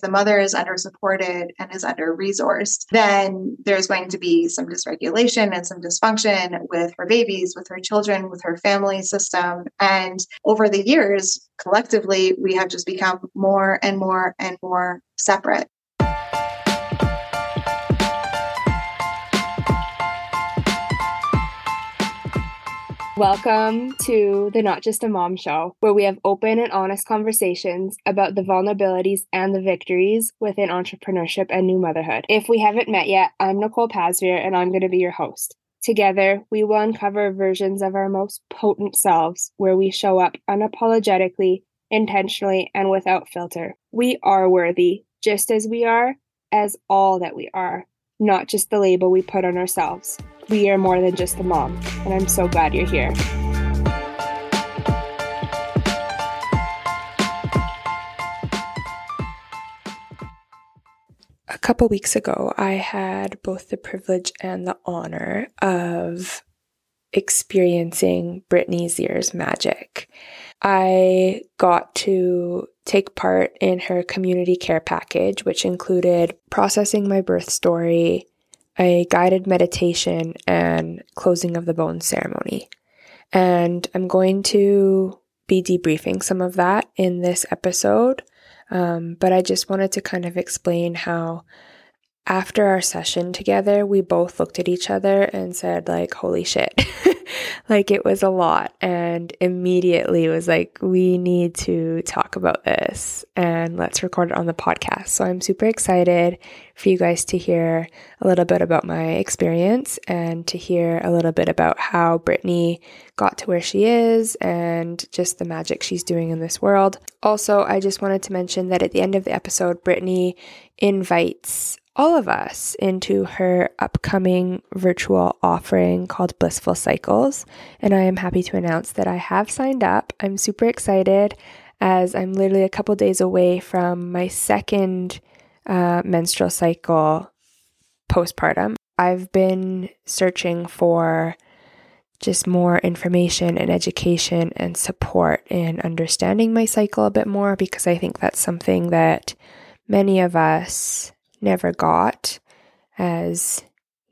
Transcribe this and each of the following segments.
if the mother is under supported and is under resourced, then there's going to be some dysregulation and some dysfunction with her babies, with her children, with her family system. And over the years, collectively, we have just become more and more and more separate. Welcome to the Not Just a Mom Show, where we have open and honest conversations about the vulnerabilities and the victories within entrepreneurship and new motherhood. If we haven't met yet, I'm Nicole Pasveer and I'm going to be your host. Together, we will uncover versions of our most potent selves where we show up unapologetically, intentionally, and without filter. We are worthy, just as we are, as all that we are, not just the label we put on ourselves we are more than just a mom, and I'm so glad you're here. A couple weeks ago, I had both the privilege and the honor of experiencing Brittany Zeer's magic. I got to take part in her community care package, which included processing my birth story, a guided meditation and closing of the bones ceremony. And I'm going to be debriefing some of that in this episode. Um, but I just wanted to kind of explain how after our session together, we both looked at each other and said, like, holy shit. like, it was a lot. And immediately was like, we need to talk about this and let's record it on the podcast. So I'm super excited for you guys to hear a little bit about my experience and to hear a little bit about how Brittany got to where she is and just the magic she's doing in this world. Also, I just wanted to mention that at the end of the episode, Brittany invites all of us into her upcoming virtual offering called Blissful Cycles. And I am happy to announce that I have signed up. I'm super excited as I'm literally a couple days away from my second uh, menstrual cycle postpartum. I've been searching for just more information and education and support in understanding my cycle a bit more because I think that's something that many of us never got as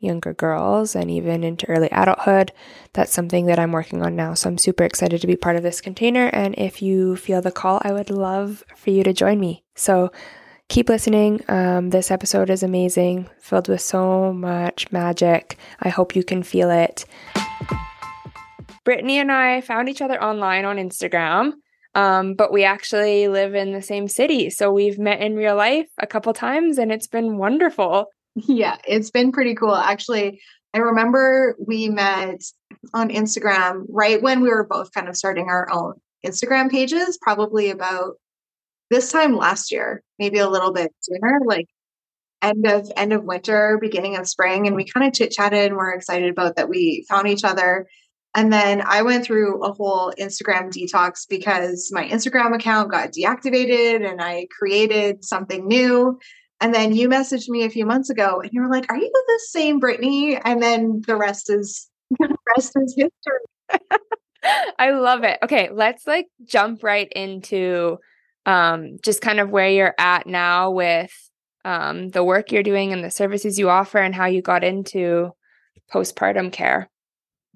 younger girls and even into early adulthood. That's something that I'm working on now. So I'm super excited to be part of this container. And if you feel the call, I would love for you to join me. So keep listening. Um, this episode is amazing, filled with so much magic. I hope you can feel it. Brittany and I found each other online on Instagram. Um, but we actually live in the same city. So we've met in real life a couple times and it's been wonderful. Yeah, it's been pretty cool. Actually, I remember we met on Instagram right when we were both kind of starting our own Instagram pages, probably about this time last year, maybe a little bit sooner, like end of end of winter, beginning of spring. And we kind of chit chatted and we're excited about that we found each other and then I went through a whole Instagram detox because my Instagram account got deactivated and I created something new. And then you messaged me a few months ago and you were like, Are you the same Brittany? And then the rest is the rest is history. I love it. Okay, let's like jump right into um just kind of where you're at now with um the work you're doing and the services you offer and how you got into postpartum care.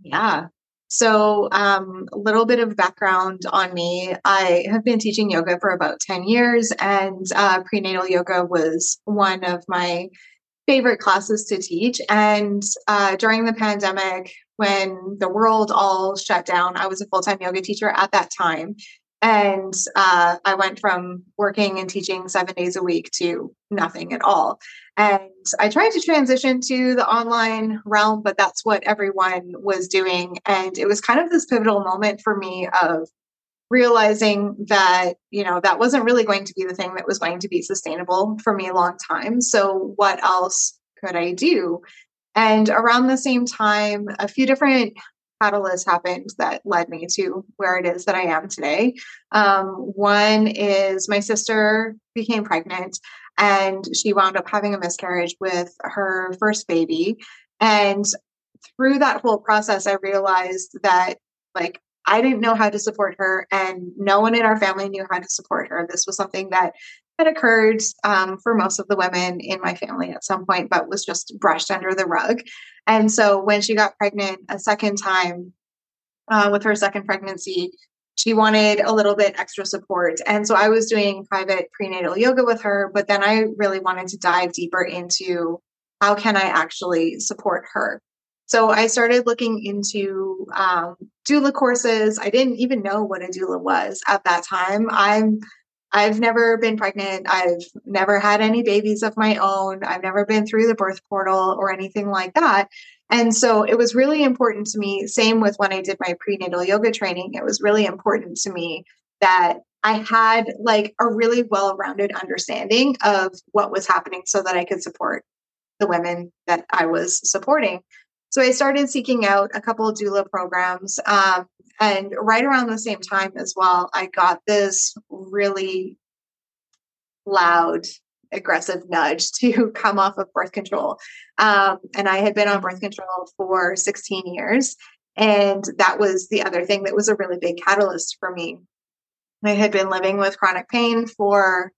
Yeah. So, um, a little bit of background on me. I have been teaching yoga for about 10 years, and uh, prenatal yoga was one of my favorite classes to teach. And uh, during the pandemic, when the world all shut down, I was a full time yoga teacher at that time. And uh, I went from working and teaching seven days a week to nothing at all. And I tried to transition to the online realm, but that's what everyone was doing. And it was kind of this pivotal moment for me of realizing that, you know, that wasn't really going to be the thing that was going to be sustainable for me a long time. So, what else could I do? And around the same time, a few different catalysts happened that led me to where it is that I am today. Um, one is my sister became pregnant and she wound up having a miscarriage with her first baby. And through that whole process, I realized that, like, I didn't know how to support her, and no one in our family knew how to support her. This was something that had occurred um, for most of the women in my family at some point, but was just brushed under the rug. And so when she got pregnant a second time uh, with her second pregnancy, she wanted a little bit extra support. And so I was doing private prenatal yoga with her, but then I really wanted to dive deeper into how can I actually support her. So I started looking into um, doula courses. I didn't even know what a doula was at that time. I'm I've never been pregnant. I've never had any babies of my own. I've never been through the birth portal or anything like that. And so it was really important to me, same with when I did my prenatal yoga training, it was really important to me that I had like a really well rounded understanding of what was happening so that I could support the women that I was supporting. So I started seeking out a couple of doula programs. Um, and right around the same time as well, I got this really loud, aggressive nudge to come off of birth control. Um, and I had been on birth control for 16 years. And that was the other thing that was a really big catalyst for me. I had been living with chronic pain for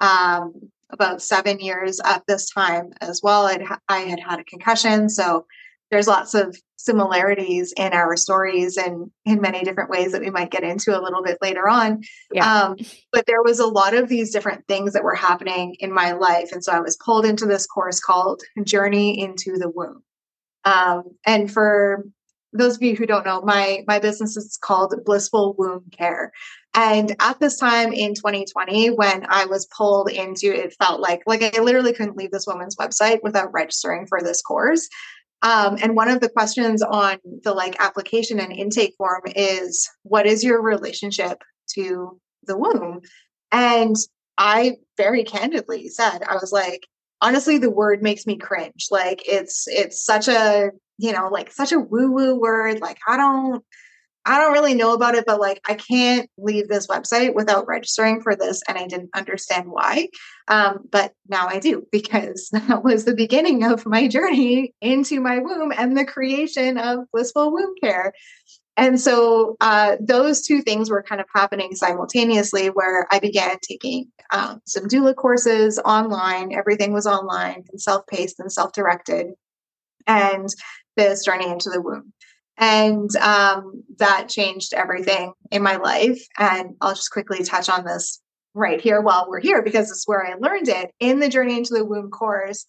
um, about seven years at this time as well. I'd, I had had a concussion. So there's lots of similarities in our stories and in many different ways that we might get into a little bit later on. Yeah. Um, but there was a lot of these different things that were happening in my life. And so I was pulled into this course called Journey into the Womb. Um, and for those of you who don't know, my my business is called Blissful Womb Care. And at this time in 2020, when I was pulled into it, felt like like I literally couldn't leave this woman's website without registering for this course. Um, and one of the questions on the like application and intake form is what is your relationship to the womb? And I very candidly said, I was like, honestly, the word makes me cringe. Like it's it's such a, you know, like such a woo-woo word. Like I don't I don't really know about it, but like I can't leave this website without registering for this. And I didn't understand why. Um, but now I do because that was the beginning of my journey into my womb and the creation of blissful womb care. And so uh, those two things were kind of happening simultaneously where I began taking um, some doula courses online. Everything was online and self paced and self directed. And this journey into the womb. And um, that changed everything in my life. And I'll just quickly touch on this right here while we're here because it's where I learned it. In the Journey into the Womb course,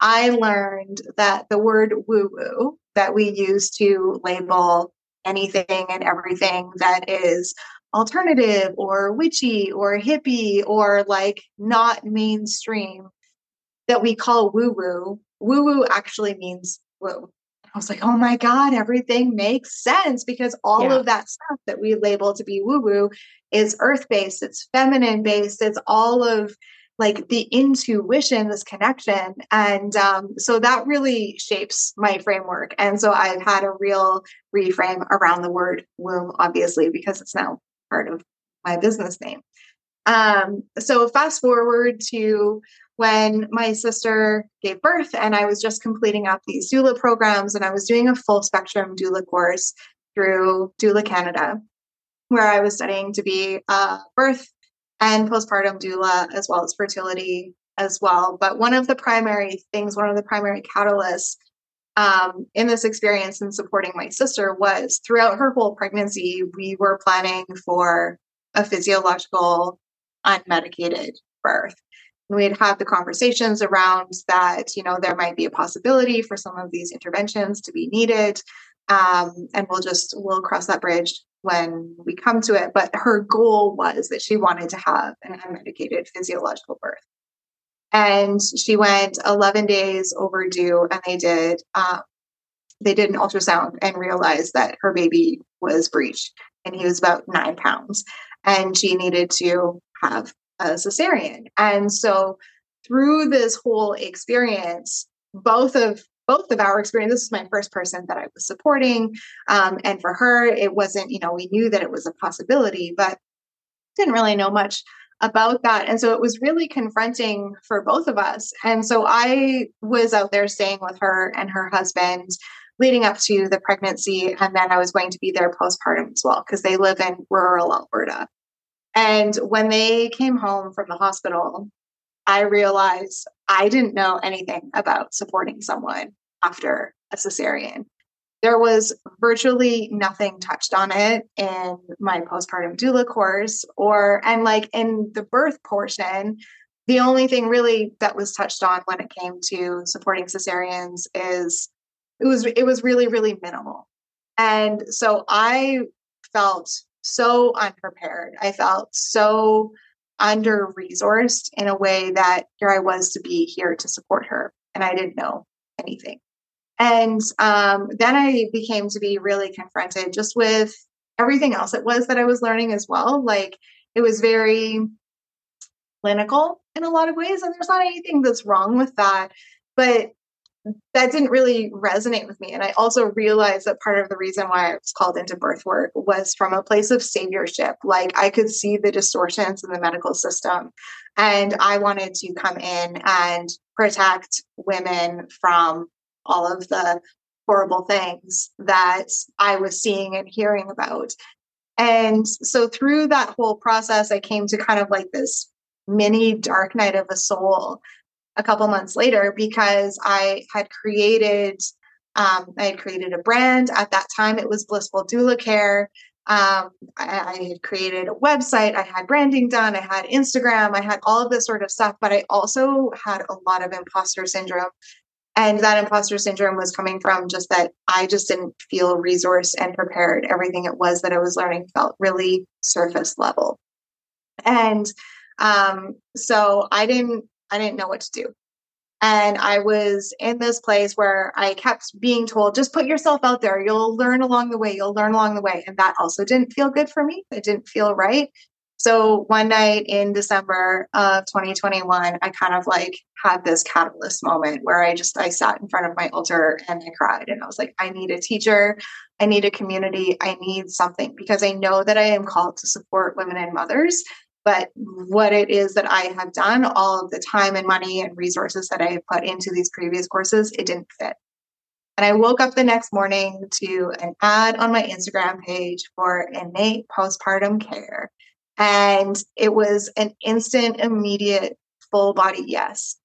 I learned that the word woo woo that we use to label anything and everything that is alternative or witchy or hippie or like not mainstream that we call woo woo, woo woo actually means woo. I was like, oh my God, everything makes sense because all yeah. of that stuff that we label to be woo woo is earth based, it's feminine based, it's all of like the intuition, this connection. And um, so that really shapes my framework. And so I've had a real reframe around the word womb, obviously, because it's now part of my business name. Um, so fast forward to when my sister gave birth and I was just completing up these doula programs and I was doing a full spectrum doula course through Doula Canada, where I was studying to be a birth and postpartum doula as well as fertility as well. But one of the primary things, one of the primary catalysts um, in this experience in supporting my sister was throughout her whole pregnancy, we were planning for a physiological unmedicated birth we'd have the conversations around that you know there might be a possibility for some of these interventions to be needed. Um, and we'll just we'll cross that bridge when we come to it. But her goal was that she wanted to have an unmedicated physiological birth. And she went 11 days overdue and they did um, they did an ultrasound and realized that her baby was breech and he was about nine pounds. And she needed to have a cesarean. And so through this whole experience, both of both of our experience, this is my first person that I was supporting. Um, and for her, it wasn't, you know, we knew that it was a possibility, but didn't really know much about that. And so it was really confronting for both of us. And so I was out there staying with her and her husband leading up to the pregnancy. And then I was going to be there postpartum as well, because they live in rural Alberta. And when they came home from the hospital, I realized I didn't know anything about supporting someone after a cesarean. There was virtually nothing touched on it in my postpartum doula course, or, and like in the birth portion, the only thing really that was touched on when it came to supporting cesareans is it was it was really really minimal and so i felt so unprepared. I felt so under resourced in a way that here i was to be here to support her and i didn't know anything. And um, then i became to be really confronted just with everything else it was that i was learning as well like it was very clinical in a lot of ways and there's not anything that's wrong with that but that didn't really resonate with me. And i also realized that part of the reason why i was called into birth work was from a place of saviorship. Like i could see the distortions in the medical system and i wanted to come in and protect women from all of the horrible things that i was seeing and hearing about. And so through that whole process i came to kind of like this mini dark night of a soul a couple months later because I had created um, I had created a brand at that time. It was Blissful Doula Care. Um, I, I, had created a website. I had branding done. I had Instagram. I had all of this sort of stuff. But I also had a lot of imposter syndrome, and that imposter syndrome was coming from just that I just didn't feel resourced and prepared. Everything it was that I was learning felt really surface level, and um, so I didn't I didn't know what to do. And I was in this place where I kept being told, just put yourself out there. You'll learn along the way. You'll learn along the way. And that also didn't feel good for me. It didn't feel right. So one night in December of 2021, I kind of like had this catalyst moment where I just I sat in front of my altar and I cried and I was like, I need a teacher, I need a community, I need something because I know that I am called to support women and mothers but what it is that I have done, all of the time and money and resources that I have put into these previous courses, it didn't fit. And I woke up the next morning to an ad on my Instagram page for innate postpartum care. And it was an instant, immediate, full body yes.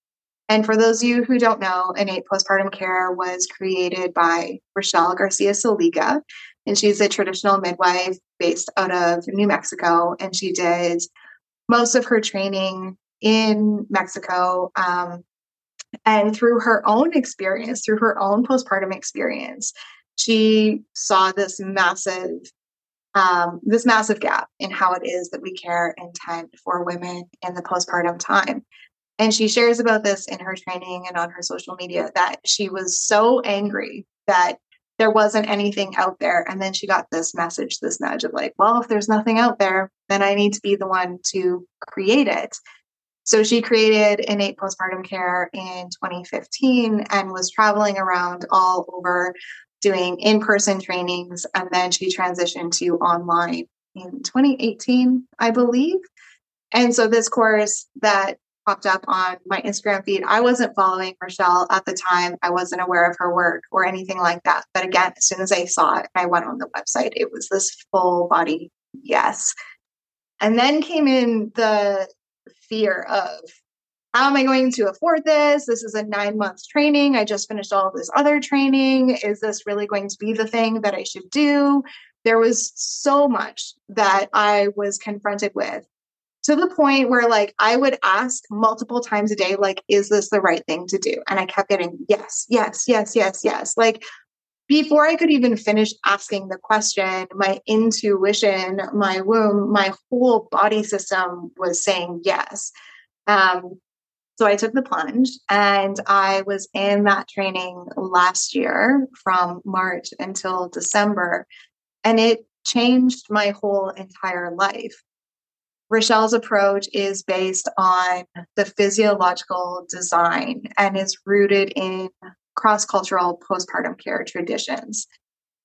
And for those of you who don't know, innate postpartum care was created by Rachelle Garcia Seliga. And she's a traditional midwife based out of New Mexico. And she did most of her training in Mexico. Um, and through her own experience, through her own postpartum experience, she saw this massive, um, this massive gap in how it is that we care and tend for women in the postpartum time. And she shares about this in her training and on her social media that she was so angry that there wasn't anything out there. And then she got this message, this nudge of like, well, if there's nothing out there, then I need to be the one to create it. So she created innate postpartum care in 2015 and was traveling around all over doing in person trainings. And then she transitioned to online in 2018, I believe. And so this course that popped up on my Instagram feed. I wasn't following Rachelle at the time. I wasn't aware of her work or anything like that. But again, as soon as I saw it, I went on the website. It was this full body yes. And then came in the fear of how am I going to afford this? This is a nine months training. I just finished all of this other training. Is this really going to be the thing that I should do? There was so much that I was confronted with to the point where like I would ask multiple times a day, like, is this the right thing to do? And I kept getting yes, yes, yes, yes, yes. Like before I could even finish asking the question, my intuition, my womb, my whole body system was saying yes. Um, so I took the plunge and I was in that training last year from March until December. And it changed my whole entire life. Rachelle's approach is based on the physiological design and is rooted in cross cultural postpartum care traditions.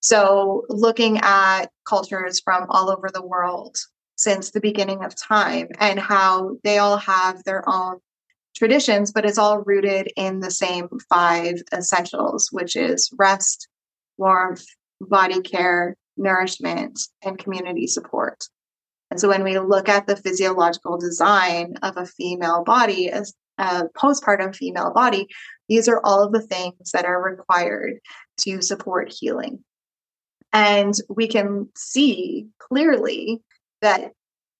So, looking at cultures from all over the world since the beginning of time and how they all have their own traditions, but it's all rooted in the same five essentials, which is rest, warmth, body care, nourishment, and community support. And so when we look at the physiological design of a female body as a postpartum female body, these are all of the things that are required to support healing. And we can see clearly that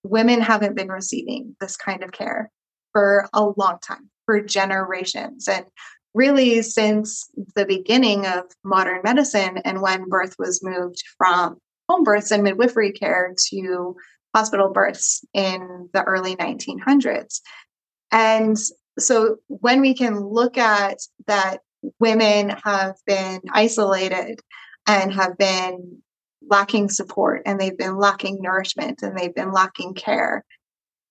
women haven't been receiving this kind of care for a long time, for generations. And really, since the beginning of modern medicine and when birth was moved from home births and midwifery care to hospital births in the early 1900s. And so when we can look at that women have been isolated and have been lacking support and they've been lacking nourishment and they've been lacking care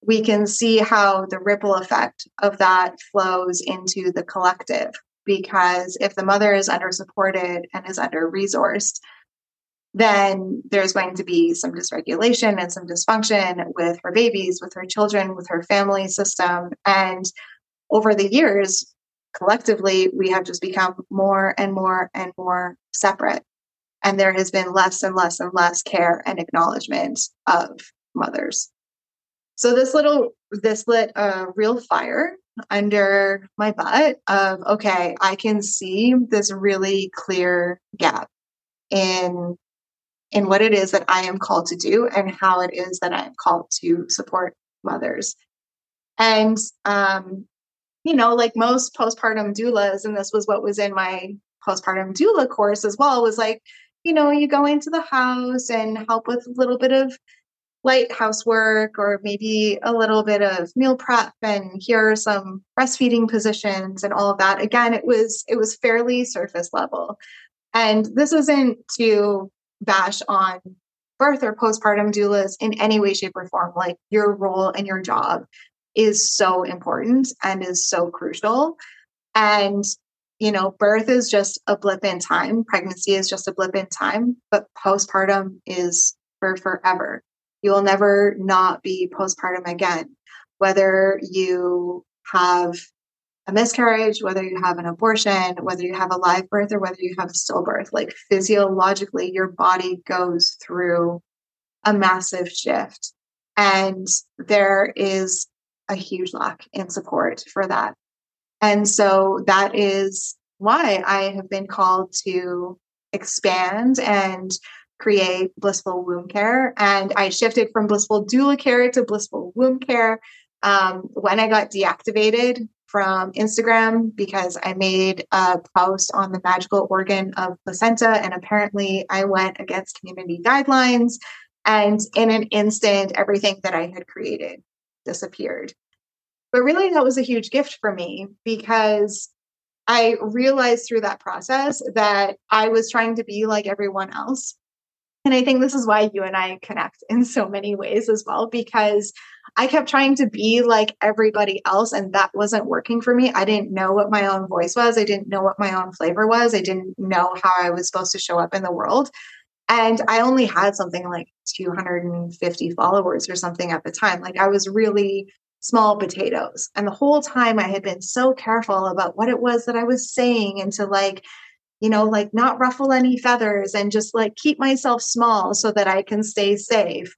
we can see how the ripple effect of that flows into the collective because if the mother is under supported and is under resourced then there's going to be some dysregulation and some dysfunction with her babies with her children with her family system. And over the years collectively we have just become more and more and more separate. And there has been less and less and less care and acknowledgement of mothers. So this little this lit a real fire under my butt of okay i can see this really clear gap in in what it is that i am called to do and how it is that i am called to support mothers and um you know like most postpartum doulas and this was what was in my postpartum doula course as well was like you know, you go into the house and help with a little bit of light housework or maybe a little bit of meal prep and here are some breastfeeding positions and all of that. Again, it was it was fairly surface level. And this isn't to bash on birth or postpartum doulas in any way, shape, or form. Like your role and your job is so important and is so crucial. And you know, birth is just a blip in time, pregnancy is just a blip in time, but postpartum is for forever. You will never not be postpartum again, whether you have a miscarriage, whether you have an abortion, whether you have a live birth, or whether you have a stillbirth. Like physiologically, your body goes through a massive shift. And there is a huge lack in support for that. And so that is why I have been called to expand and create blissful womb care. And I shifted from blissful doula care to blissful womb care um, when I got deactivated from Instagram because I made a post on the magical organ of placenta. And apparently I went against community guidelines. And in an instant, everything that I had created disappeared. But really, that was a huge gift for me because I realized through that process that I was trying to be like everyone else. And I think this is why you and I connect in so many ways as well, because I kept trying to be like everybody else, and that wasn't working for me. I didn't know what my own voice was. I didn't know what my own flavor was. I didn't know how I was supposed to show up in the world. And I only had something like 250 followers or something at the time. Like I was really small potatoes. And the whole time I had been so careful about what it was that I was saying and to like, you know, like not ruffle any feathers and just like keep myself small so that I can stay safe.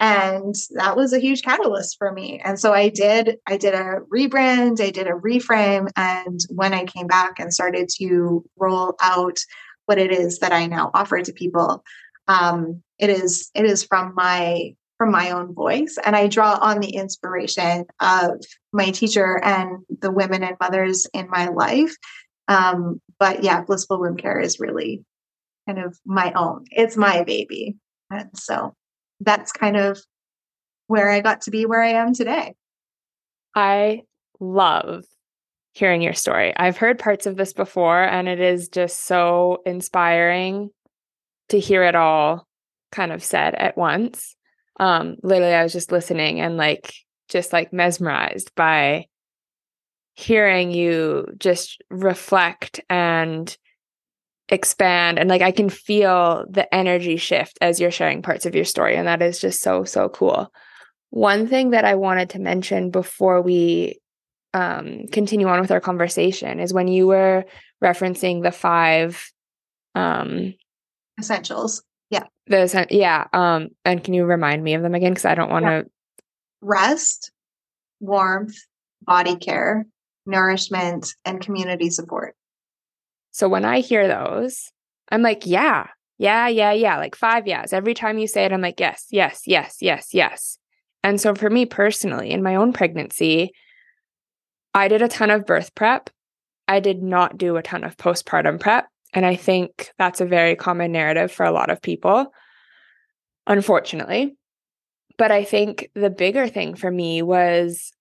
And that was a huge catalyst for me. And so I did, I did a rebrand, I did a reframe. And when I came back and started to roll out what it is that I now offer to people, um, it is it is from my from my own voice. And I draw on the inspiration of my teacher and the women and mothers in my life. Um, but yeah, Blissful Womb Care is really kind of my own. It's my baby. And so that's kind of where I got to be where I am today. I love hearing your story. I've heard parts of this before, and it is just so inspiring to hear it all kind of said at once um literally i was just listening and like just like mesmerized by hearing you just reflect and expand and like i can feel the energy shift as you're sharing parts of your story and that is just so so cool one thing that i wanted to mention before we um, continue on with our conversation is when you were referencing the five um, essentials Yeah. The yeah. Um, and can you remind me of them again? Because I don't want to. Yeah. Rest, warmth, body care, nourishment, and community support. So when I hear those, I'm like, yeah, yeah, yeah, yeah, like five yes. Every time you say it, I'm like, yes, yes, yes, yes, yes. And so for me personally, in my own pregnancy, I did a ton of birth prep. I did not do a ton of postpartum prep. And I think that's a very common narrative for a lot of people, unfortunately. But I think the bigger thing for me was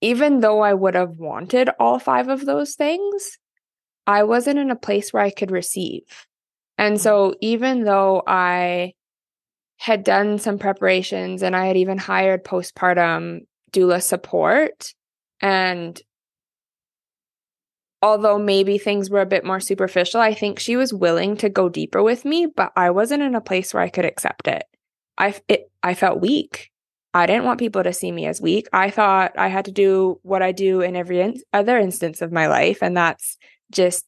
even though I would have wanted all five of those things, I wasn't in a place where I could receive. And mm. so even though I had done some preparations and I had even hired postpartum doula support and although maybe things were a bit more superficial, I think she was willing to go deeper with me, but I wasn't in a place where I could accept it. I it, I felt weak. I didn't want people to see me as weak. I thought I had to do what I do in every in- other instance of my life, and that's just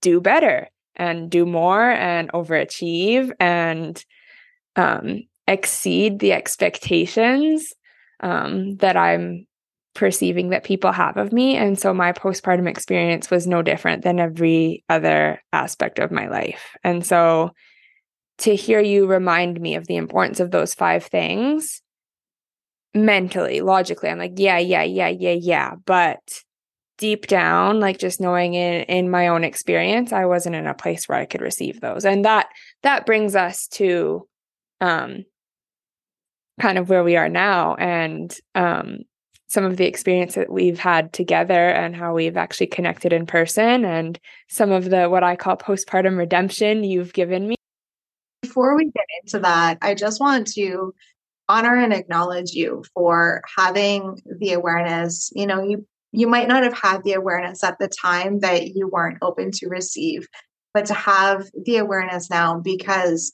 do better and do more and overachieve and um, exceed the expectations um, that I'm perceiving that people have of me. And so my postpartum experience was no different than every other aspect of my life. And so to hear you remind me of the importance of those five things mentally, logically, I'm like, yeah, yeah, yeah, yeah, yeah. But deep down, like just knowing in in my own experience, I wasn't in a place where I could receive those. And that that brings us to um kind of where we are now and um some of the experience that we've had together and how we've actually connected in person and some of the what I call postpartum redemption you've given me. Before we get into that, I just want to honor and acknowledge you for having the awareness. You know, you you might not have had the awareness at the time that you weren't open to receive, but to have the awareness now because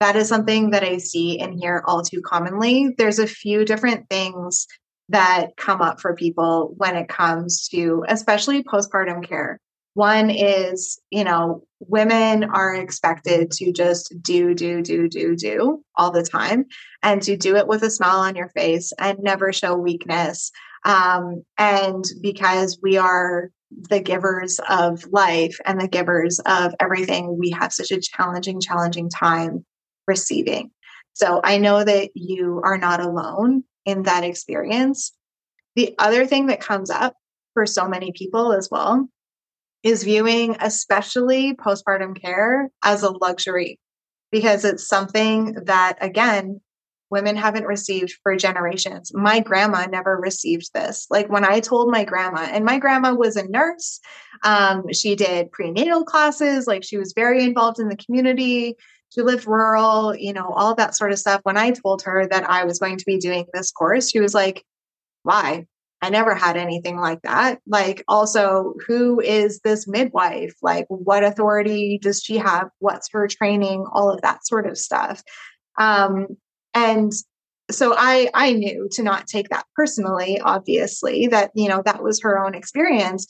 that is something that I see and hear all too commonly. There's a few different things that come up for people when it comes to especially postpartum care. One is, you know, women are expected to just do, do, do, do, do all the time and to do it with a smile on your face and never show weakness. Um, and because we are the givers of life and the givers of everything, we have such a challenging, challenging time receiving. So I know that you are not alone in that experience. The other thing that comes up for so many people as well is viewing, especially postpartum care, as a luxury because it's something that, again, women haven't received for generations. My grandma never received this. Like when I told my grandma, and my grandma was a nurse, um, she did prenatal classes, like she was very involved in the community she lived rural, you know, all that sort of stuff. When I told her that I was going to be doing this course, she was like, why? I never had anything like that. Like, also, who is this midwife? Like, what authority does she have? What's her training? All of that sort of stuff. Um, and so I I knew to not take that personally, obviously, that you know that was her own experience.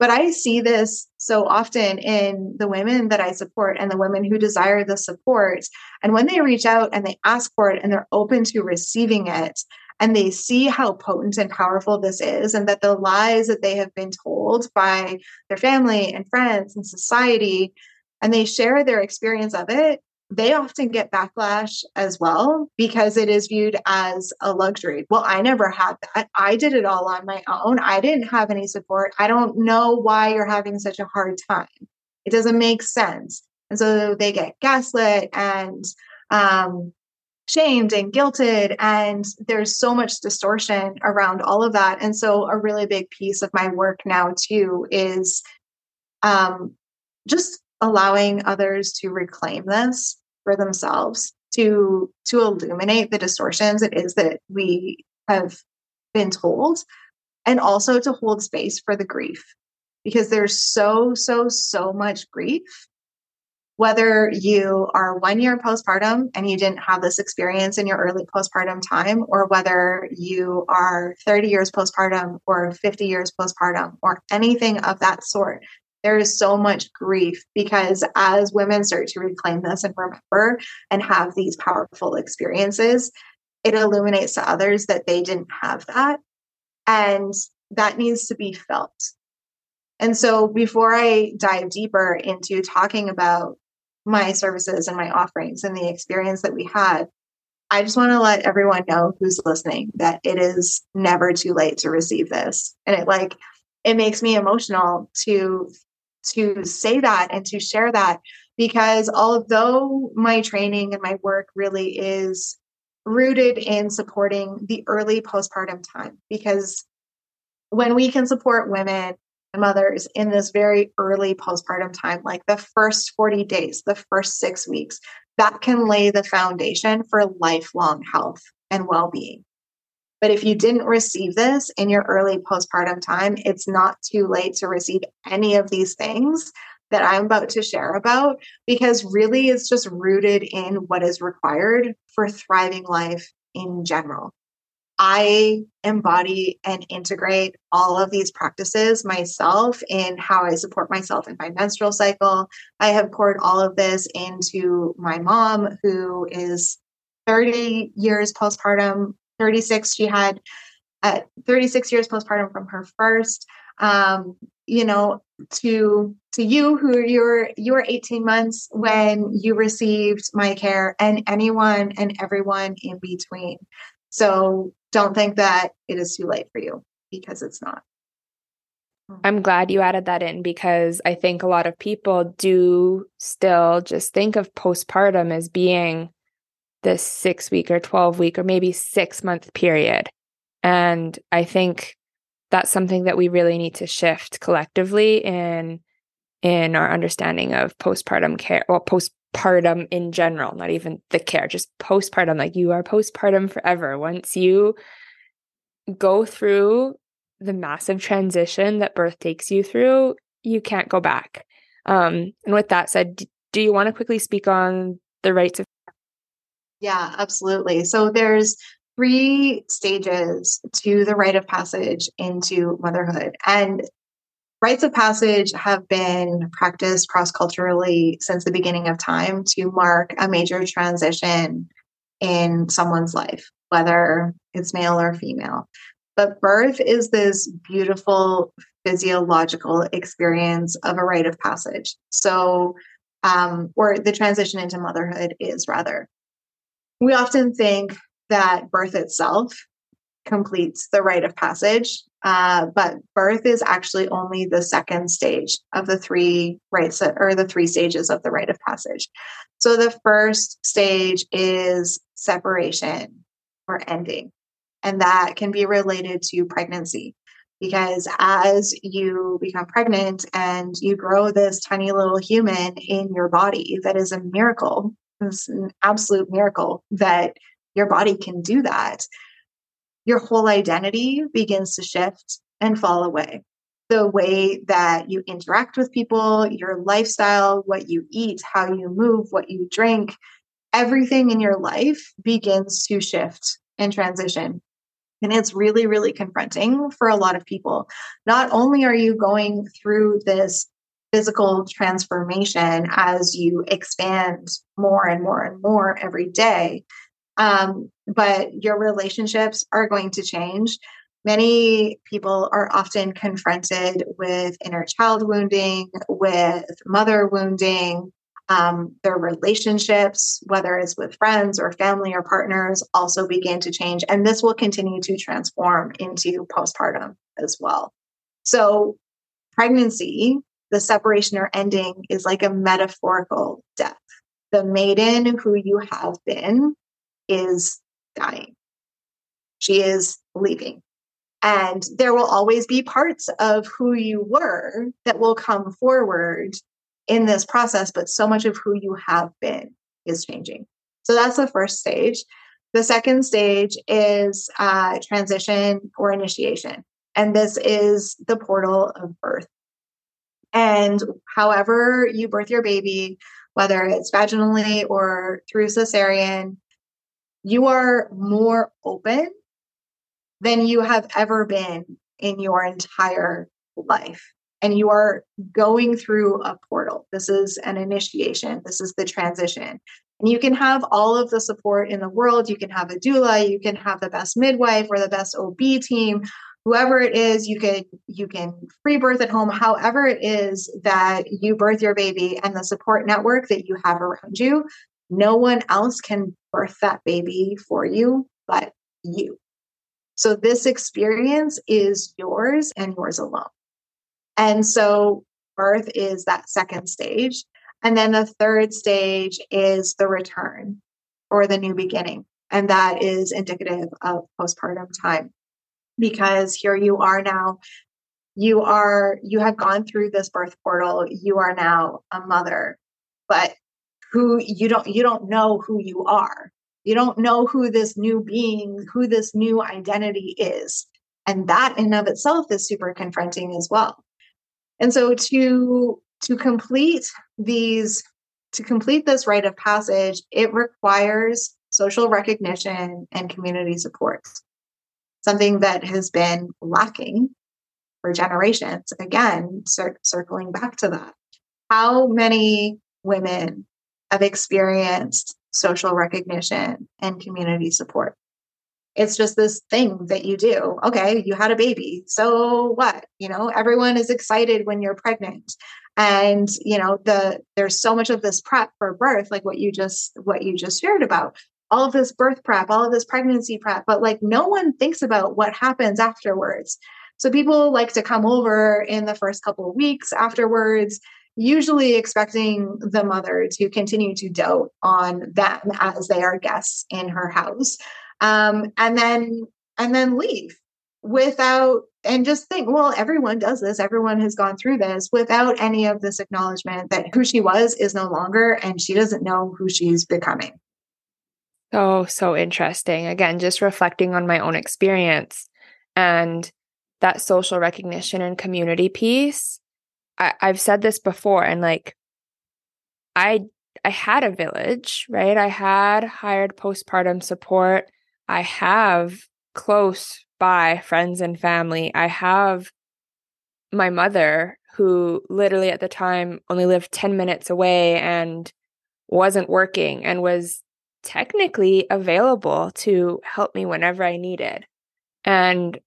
But I see this so often in the women that I support and the women who desire the support. And when they reach out and they ask for it and they're open to receiving it, and they see how potent and powerful this is, and that the lies that they have been told by their family and friends and society, and they share their experience of it, they often get backlash as well because it is viewed as a luxury. Well, I never had that. I did it all on my own. I didn't have any support. I don't know why you're having such a hard time. It doesn't make sense. And so they get gaslit and um, shamed and guilted. And there's so much distortion around all of that. And so, a really big piece of my work now, too, is um, just allowing others to reclaim this for themselves to to illuminate the distortions it is that we have been told and also to hold space for the grief because there's so so so much grief whether you are one year postpartum and you didn't have this experience in your early postpartum time, or whether you are 30 years postpartum or 50 years postpartum or anything of that sort, there is so much grief because as women start to reclaim this and remember and have these powerful experiences, it illuminates to others that they didn't have that. And that needs to be felt. And so before I dive deeper into talking about my services and my offerings and the experience that we had, I just want to let everyone know who's listening that it is never too late to receive this. And it like it makes me emotional to to say that and to share that because although my training and my work really is rooted in supporting the early postpartum time because when we can support women mothers in this very early postpartum time like the first 40 days the first 6 weeks that can lay the foundation for lifelong health and well-being but if you didn't receive this in your early postpartum time, it's not too late to receive any of these things that I'm about to share about because really it's just rooted in what is required for thriving life in general. I embody and integrate all of these practices myself in how I support myself in my menstrual cycle. I have poured all of this into my mom, who is 30 years postpartum 36 she had uh, 36 years postpartum from her first um, you know to to you who you're you're 18 months when you received my care and anyone and everyone in between so don't think that it is too late for you because it's not I'm glad you added that in because I think a lot of people do still just think of postpartum as being this six week or 12 week or maybe six month period. And I think that's something that we really need to shift collectively in in our understanding of postpartum care or postpartum in general, not even the care, just postpartum. Like you are postpartum forever. Once you go through the massive transition that birth takes you through, you can't go back. Um, and with that said, do you want to quickly speak on the rites of yeah, absolutely. So there's three stages to the rite of passage into motherhood. And rites of passage have been practiced cross culturally since the beginning of time to mark a major transition in someone's life, whether it's male or female. But birth is this beautiful physiological experience of a rite of passage. So, um, or the transition into motherhood is rather we often think that birth itself completes the rite of passage, uh, but birth is actually only the second stage of the three rites or the three stages of the rite of passage. So the first stage is separation or ending, and that can be related to pregnancy. Because as you become pregnant and you grow this tiny little human in your body, that is a miracle it's an absolute miracle that your body can do that. Your whole identity begins to shift and fall away. The way that you interact with people, your lifestyle, what you eat, how you move, what you drink, everything in your life begins to shift and transition. And it's really, really confronting for a lot of people. Not only are you going through this physical transformation as you expand more and more and more every day. Um, but your relationships are going to change. Many people are often confronted with inner child wounding, with mother wounding. Um, their relationships, whether it's with friends or family or partners, also begin to change. And this will continue to transform into postpartum as well. So, pregnancy the separation or ending is like a metaphorical death. The maiden who you have been is dying. She is leaving. And there will always be parts of who you were that will come forward in this process, but so much of who you have been is changing. So that's the first stage. The second stage is uh, transition or initiation. And this is the portal of birth. And however you birth your baby, whether it's vaginally or through cesarean, you are more open than you have ever been in your entire life. and you are going through a portal. This is an initiation, this is the transition. And you can have all of the support in the world. You can have a doula, you can have the best midwife or the best OB team, whoever it is, you can you can free birth at home, however it is that you birth your baby and the support network that you have around you. No one else can birth that baby for you but you. So this experience is yours and yours alone. And so birth is that second stage. And then the third stage is the return or the new beginning. And that is indicative of postpartum time because here you are now. You are, you have gone through this birth portal. You are now a mother, but who you don't, you don't know who you are. You don't know who this new being, who this new identity is. And that in of itself is super confronting as well. And so to to complete these to complete this rite of passage, it requires social recognition and community support. Something that has been lacking for generations. Again, cir- circling back to that. How many women have experienced social recognition and community support? it's just this thing that you do. Okay, you had a baby. So what? You know, everyone is excited when you're pregnant. And, you know, the there's so much of this prep for birth like what you just what you just shared about. All of this birth prep, all of this pregnancy prep, but like no one thinks about what happens afterwards. So people like to come over in the first couple of weeks afterwards usually expecting the mother to continue to dote on them as they are guests in her house. Um, and then and then leave without and just think well everyone does this. Everyone has gone through this without any of this acknowledgement that who she was is no longer and she doesn't know who she's becoming. Oh so interesting. Again just reflecting on my own experience and that social recognition and community piece I, i've said this before and like i i had a village right i had hired postpartum support I have close by friends and family. I have my mother, who literally at the time only lived 10 minutes away and wasn't working and was technically available to help me whenever I needed. And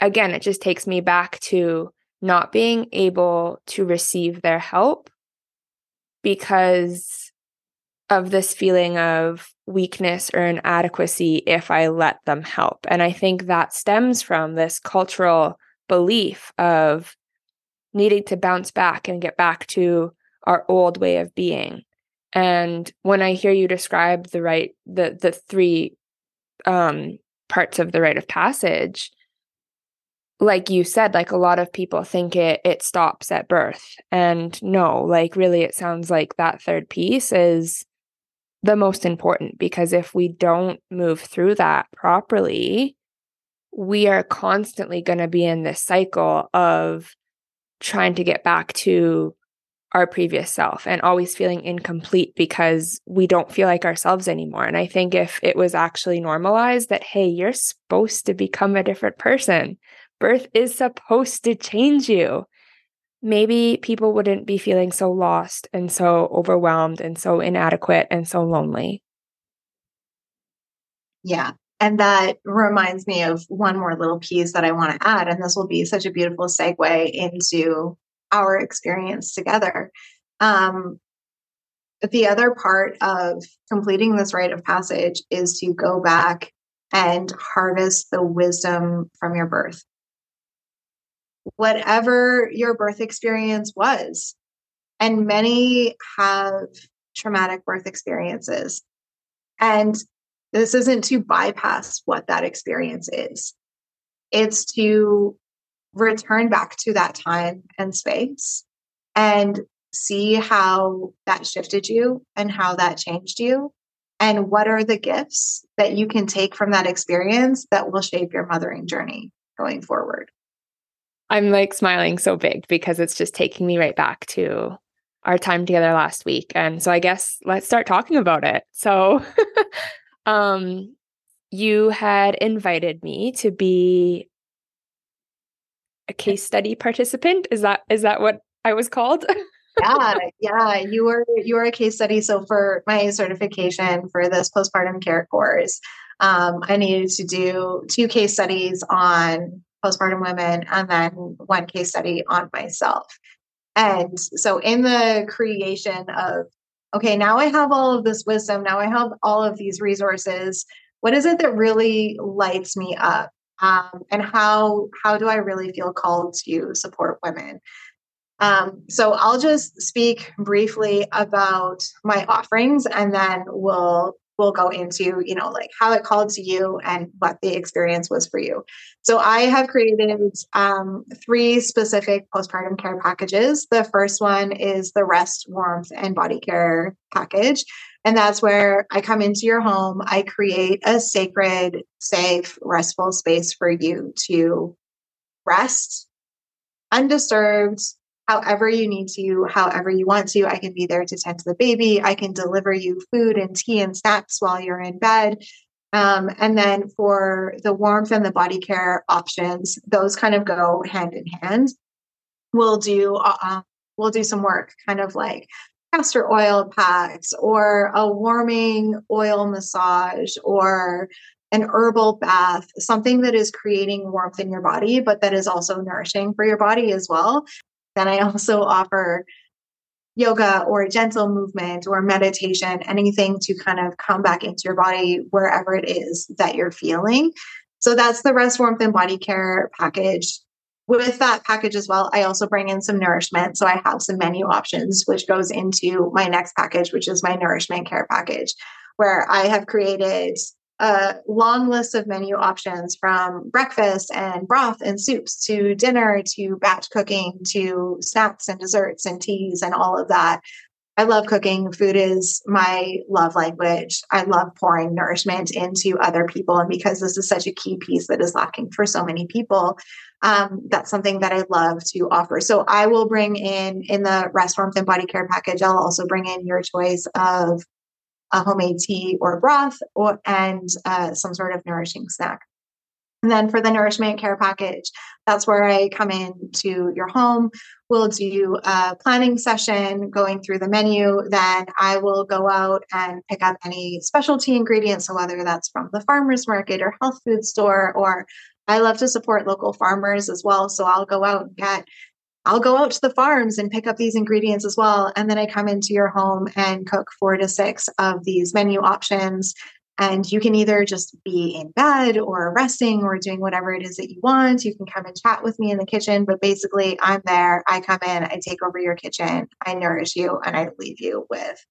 again, it just takes me back to not being able to receive their help because of this feeling of weakness or inadequacy if I let them help. And I think that stems from this cultural belief of needing to bounce back and get back to our old way of being. And when I hear you describe the rite the the three um parts of the rite of passage, like you said, like a lot of people think it it stops at birth. And no, like really it sounds like that third piece is the most important because if we don't move through that properly, we are constantly going to be in this cycle of trying to get back to our previous self and always feeling incomplete because we don't feel like ourselves anymore. And I think if it was actually normalized that, hey, you're supposed to become a different person, birth is supposed to change you maybe people wouldn't be feeling so lost and so overwhelmed and so inadequate and so lonely. Yeah. And that reminds me of one more little piece that I want to add. And this will be such a beautiful segue into our experience together. Um, the other part of completing this rite of passage is to go back and harvest the wisdom from your birth whatever your birth experience was. And many have traumatic birth experiences. And this isn't to bypass what that experience is, it's to return back to that time and space and see how that shifted you and how that changed you. And what are the gifts that you can take from that experience that will shape your mothering journey going forward? I'm like smiling so big because it's just taking me right back to our time together last week. And so I guess let's start talking about it. So um you had invited me to be a case study participant. Is that is that what I was called? yeah, yeah, you were you were a case study. So for my certification for this postpartum care course, um, I needed to do two case studies on postpartum women and then one case study on myself. And so in the creation of okay, now I have all of this wisdom, now I have all of these resources. What is it that really lights me up? Um, and how how do I really feel called to support women? Um, so I'll just speak briefly about my offerings, and then we'll we'll go into you know like how it called to you and what the experience was for you. So i have created um, three specific postpartum care packages. The first one is the rest warmth and body care package. And that's where i come into your home. I create a sacred safe restful space for you to rest undisturbed however you need to, however you want to. I can be there to tend to the baby. I can deliver you food and tea and snacks while you're in bed. Um, and then for the warmth and the body care options, those kind of go hand in hand. We'll do uh, um, we'll do some work, kind of like castor oil packs or a warming oil massage or an herbal bath, something that is creating warmth in your body, but that is also nourishing for your body as well. Then I also offer yoga or gentle movement or meditation, anything to kind of come back into your body wherever it is that you're feeling. So that's the rest, warmth, and body care package. With that package as well, I also bring in some nourishment. So I have some menu options, which goes into my next package, which is my nourishment care package, where I have created a long list of menu options from breakfast and broth and soups to dinner to batch cooking to snacks and desserts and teas and all of that. I love cooking. Food is my love language. I love pouring nourishment into other people. And because this is such a key piece that is lacking for so many people, um, that's something that I love to offer. So I will bring in, in the rest warmth and body care package, I'll also bring in your choice of a homemade tea or broth or and uh, some sort of nourishing snack. And then for the nourishment care package, that's where I come in to your home. We'll do a planning session going through the menu. Then I will go out and pick up any specialty ingredients. So whether that's from the farmer's market or health food store, or I love to support local farmers as well. So I'll go out and get I'll go out to the farms and pick up these ingredients as well. And then I come into your home and cook four to six of these menu options. And you can either just be in bed or resting or doing whatever it is that you want. You can come and chat with me in the kitchen, but basically, I'm there. I come in, I take over your kitchen, I nourish you, and I leave you with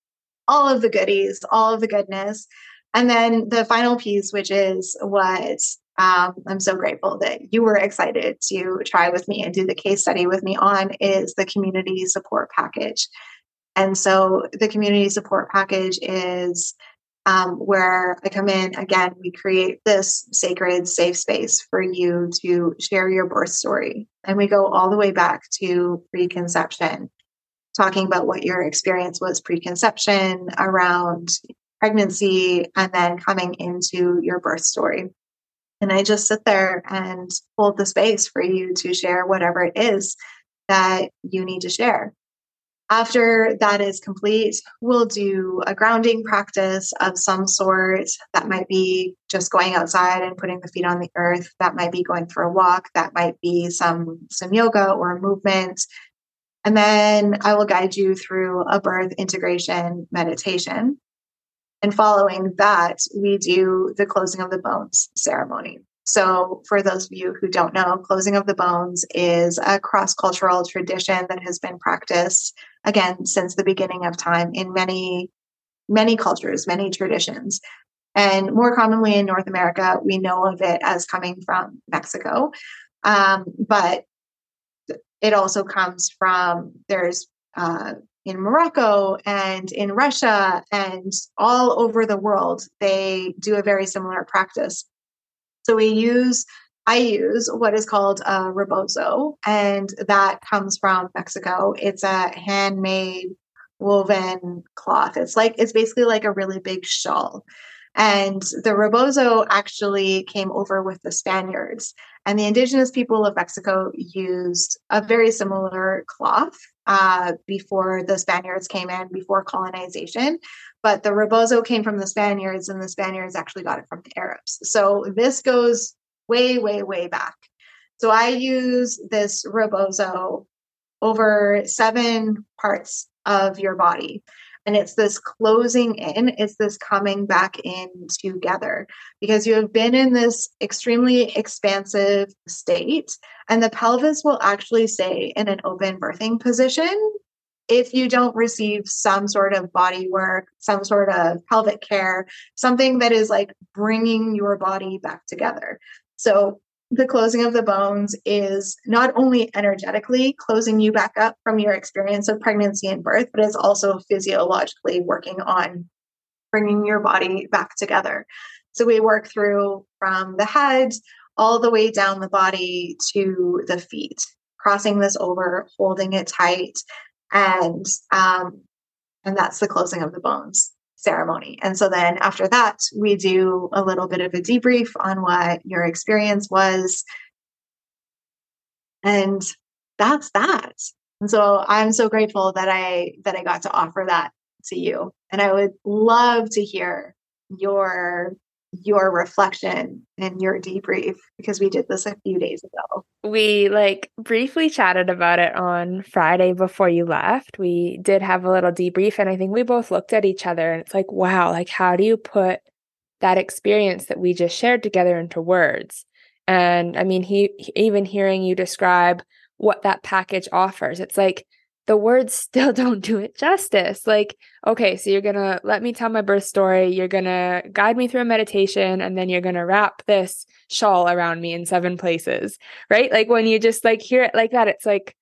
all of the goodies, all of the goodness. And then the final piece, which is what um, I'm so grateful that you were excited to try with me and do the case study with me on is the community support package. And so the community support package is um, where I come in again, we create this sacred, safe space for you to share your birth story. And we go all the way back to preconception, talking about what your experience was preconception around pregnancy and then coming into your birth story. And I just sit there and hold the space for you to share whatever it is that you need to share. After that is complete, we'll do a grounding practice of some sort. That might be just going outside and putting the feet on the earth. That might be going for a walk. That might be some, some yoga or movement. And then I will guide you through a birth integration meditation. And following that, we do the closing of the bones ceremony. So, for those of you who don't know, closing of the bones is a cross cultural tradition that has been practiced again since the beginning of time in many, many cultures, many traditions. And more commonly in North America, we know of it as coming from Mexico. Um, but it also comes from there's uh, in Morocco and in Russia and all over the world, they do a very similar practice. So we use, I use what is called a rebozo, and that comes from Mexico. It's a handmade woven cloth. It's like, it's basically like a really big shawl. And the rebozo actually came over with the Spaniards. And the indigenous people of Mexico used a very similar cloth uh, before the Spaniards came in, before colonization. But the rebozo came from the Spaniards, and the Spaniards actually got it from the Arabs. So this goes way, way, way back. So I use this rebozo over seven parts of your body. And it's this closing in, it's this coming back in together because you have been in this extremely expansive state, and the pelvis will actually stay in an open birthing position if you don't receive some sort of body work, some sort of pelvic care, something that is like bringing your body back together. So, the closing of the bones is not only energetically closing you back up from your experience of pregnancy and birth, but it's also physiologically working on bringing your body back together. So, we work through from the head all the way down the body to the feet, crossing this over, holding it tight, and um, and that's the closing of the bones ceremony. And so then after that, we do a little bit of a debrief on what your experience was, and that's that. And so I'm so grateful that I that I got to offer that to you. And I would love to hear your your reflection and your debrief because we did this a few days ago. We like briefly chatted about it on Friday before you left. We did have a little debrief and I think we both looked at each other and it's like, wow, like how do you put that experience that we just shared together into words? And I mean, he even hearing you describe what that package offers, it's like the words still don't do it justice. Like, okay, so you're going to let me tell my birth story, you're going to guide me through a meditation, and then you're going to wrap this shawl around me in seven places, right? Like, when you just like hear it like that, it's like,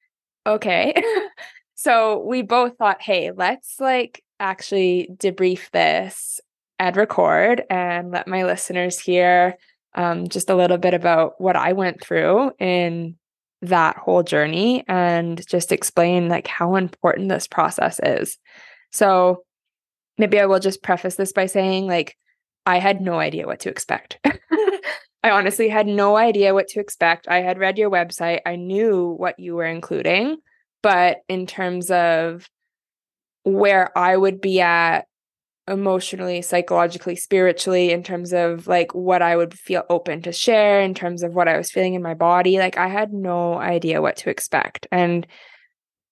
okay. so we both thought, hey, let's like actually debrief this and record and let my listeners hear um, just a little bit about what I went through in that whole journey and just explain like how important this process is. So maybe I will just preface this by saying like I had no idea what to expect. I honestly had no idea what to expect. I had read your website. I knew what you were including, but in terms of where I would be at emotionally, psychologically, spiritually, in terms of like what I would feel open to share, in terms of what I was feeling in my body. Like I had no idea what to expect. And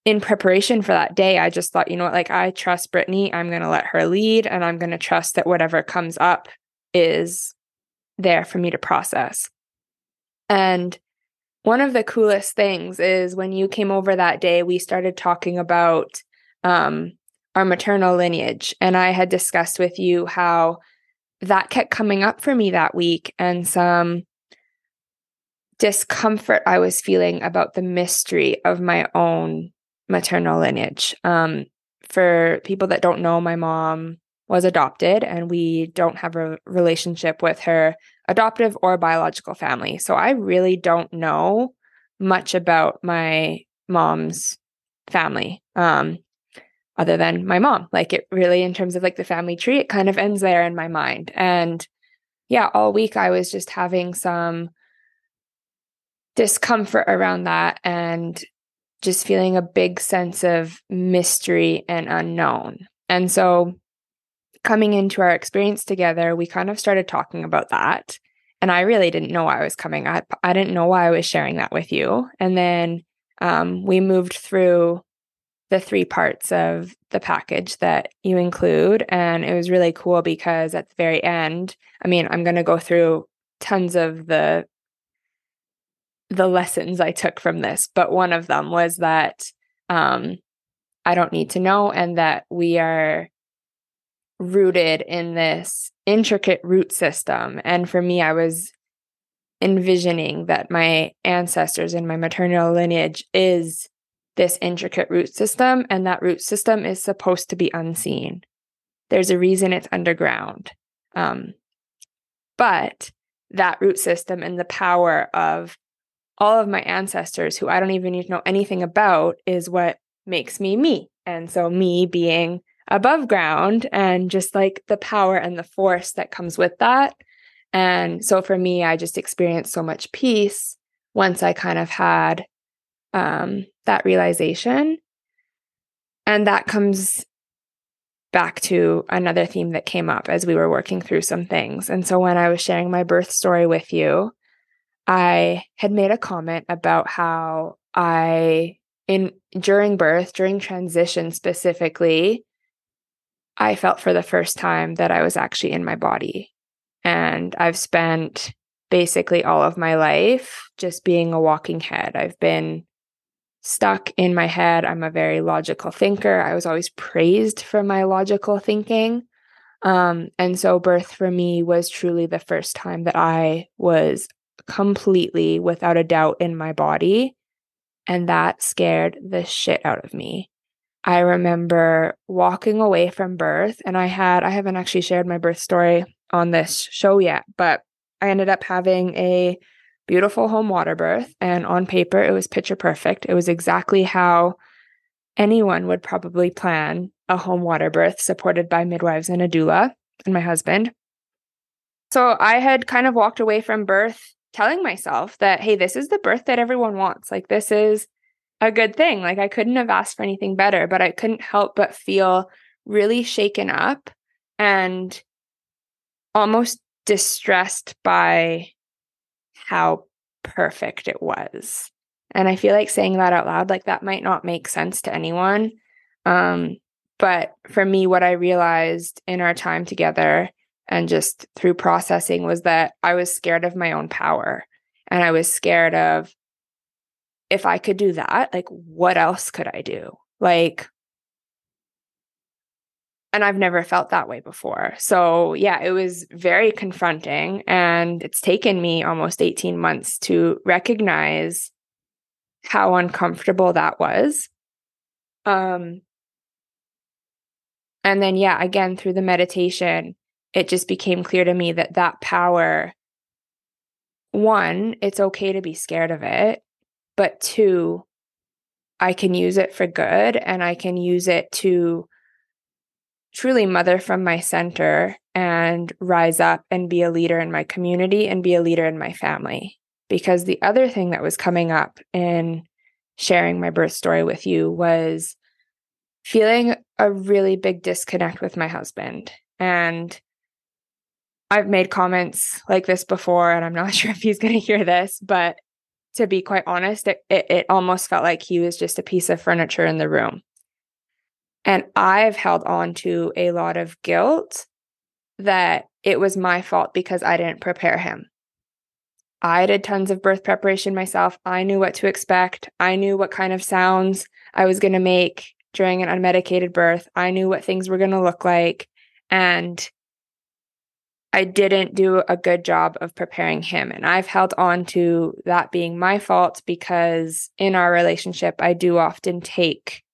in preparation for that day, I just thought, you know what, like I trust Brittany. I'm going to let her lead and I'm going to trust that whatever comes up is there for me to process. And one of the coolest things is when you came over that day, we started talking about um, our maternal lineage. And I had discussed with you how that kept coming up for me that week and some discomfort I was feeling about the mystery of my own maternal lineage. Um, for people that don't know, my mom was adopted and we don't have a relationship with her adoptive or biological family. So I really don't know much about my mom's family. Um, other than my mom. Like it really, in terms of like the family tree, it kind of ends there in my mind. And yeah, all week I was just having some discomfort around that and just feeling a big sense of mystery and unknown. And so coming into our experience together, we kind of started talking about that. And I really didn't know why I was coming up. I didn't know why I was sharing that with you. And then um, we moved through the three parts of the package that you include. And it was really cool because at the very end, I mean, I'm going to go through tons of the the lessons I took from this, but one of them was that um, I don't need to know, and that we are rooted in this intricate root system. And for me, I was envisioning that my ancestors and my maternal lineage is this intricate root system, and that root system is supposed to be unseen. There's a reason it's underground. Um, but that root system and the power of all of my ancestors, who I don't even need to know anything about, is what makes me me. And so, me being above ground and just like the power and the force that comes with that. And so, for me, I just experienced so much peace once I kind of had um, that realization. And that comes back to another theme that came up as we were working through some things. And so when I was sharing my birth story with you, I had made a comment about how I in during birth, during transition specifically, I felt for the first time that I was actually in my body. And I've spent basically all of my life just being a walking head. I've been stuck in my head. I'm a very logical thinker. I was always praised for my logical thinking. Um, and so birth for me was truly the first time that I was completely, without a doubt, in my body. And that scared the shit out of me. I remember walking away from birth, and I had, I haven't actually shared my birth story on this show yet, but I ended up having a beautiful home water birth. And on paper, it was picture perfect. It was exactly how anyone would probably plan a home water birth supported by midwives and a doula and my husband. So I had kind of walked away from birth telling myself that, hey, this is the birth that everyone wants. Like, this is a good thing. Like, I couldn't have asked for anything better, but I couldn't help but feel really shaken up and almost distressed by how perfect it was. And I feel like saying that out loud, like that might not make sense to anyone. Um, but for me, what I realized in our time together and just through processing was that I was scared of my own power. And I was scared of if I could do that, like, what else could I do? Like, and I've never felt that way before. So, yeah, it was very confronting. And it's taken me almost 18 months to recognize how uncomfortable that was. Um, and then, yeah, again, through the meditation, it just became clear to me that that power one it's okay to be scared of it but two i can use it for good and i can use it to truly mother from my center and rise up and be a leader in my community and be a leader in my family because the other thing that was coming up in sharing my birth story with you was feeling a really big disconnect with my husband and I've made comments like this before, and I'm not sure if he's going to hear this, but to be quite honest, it, it, it, almost felt like he was just a piece of furniture in the room. And I've held on to a lot of guilt that it was my fault because I didn't prepare him. I did tons of birth preparation myself. I knew what to expect. I knew what kind of sounds I was going to make during an unmedicated birth. I knew what things were going to look like. And I didn't do a good job of preparing him. And I've held on to that being my fault because in our relationship, I do often take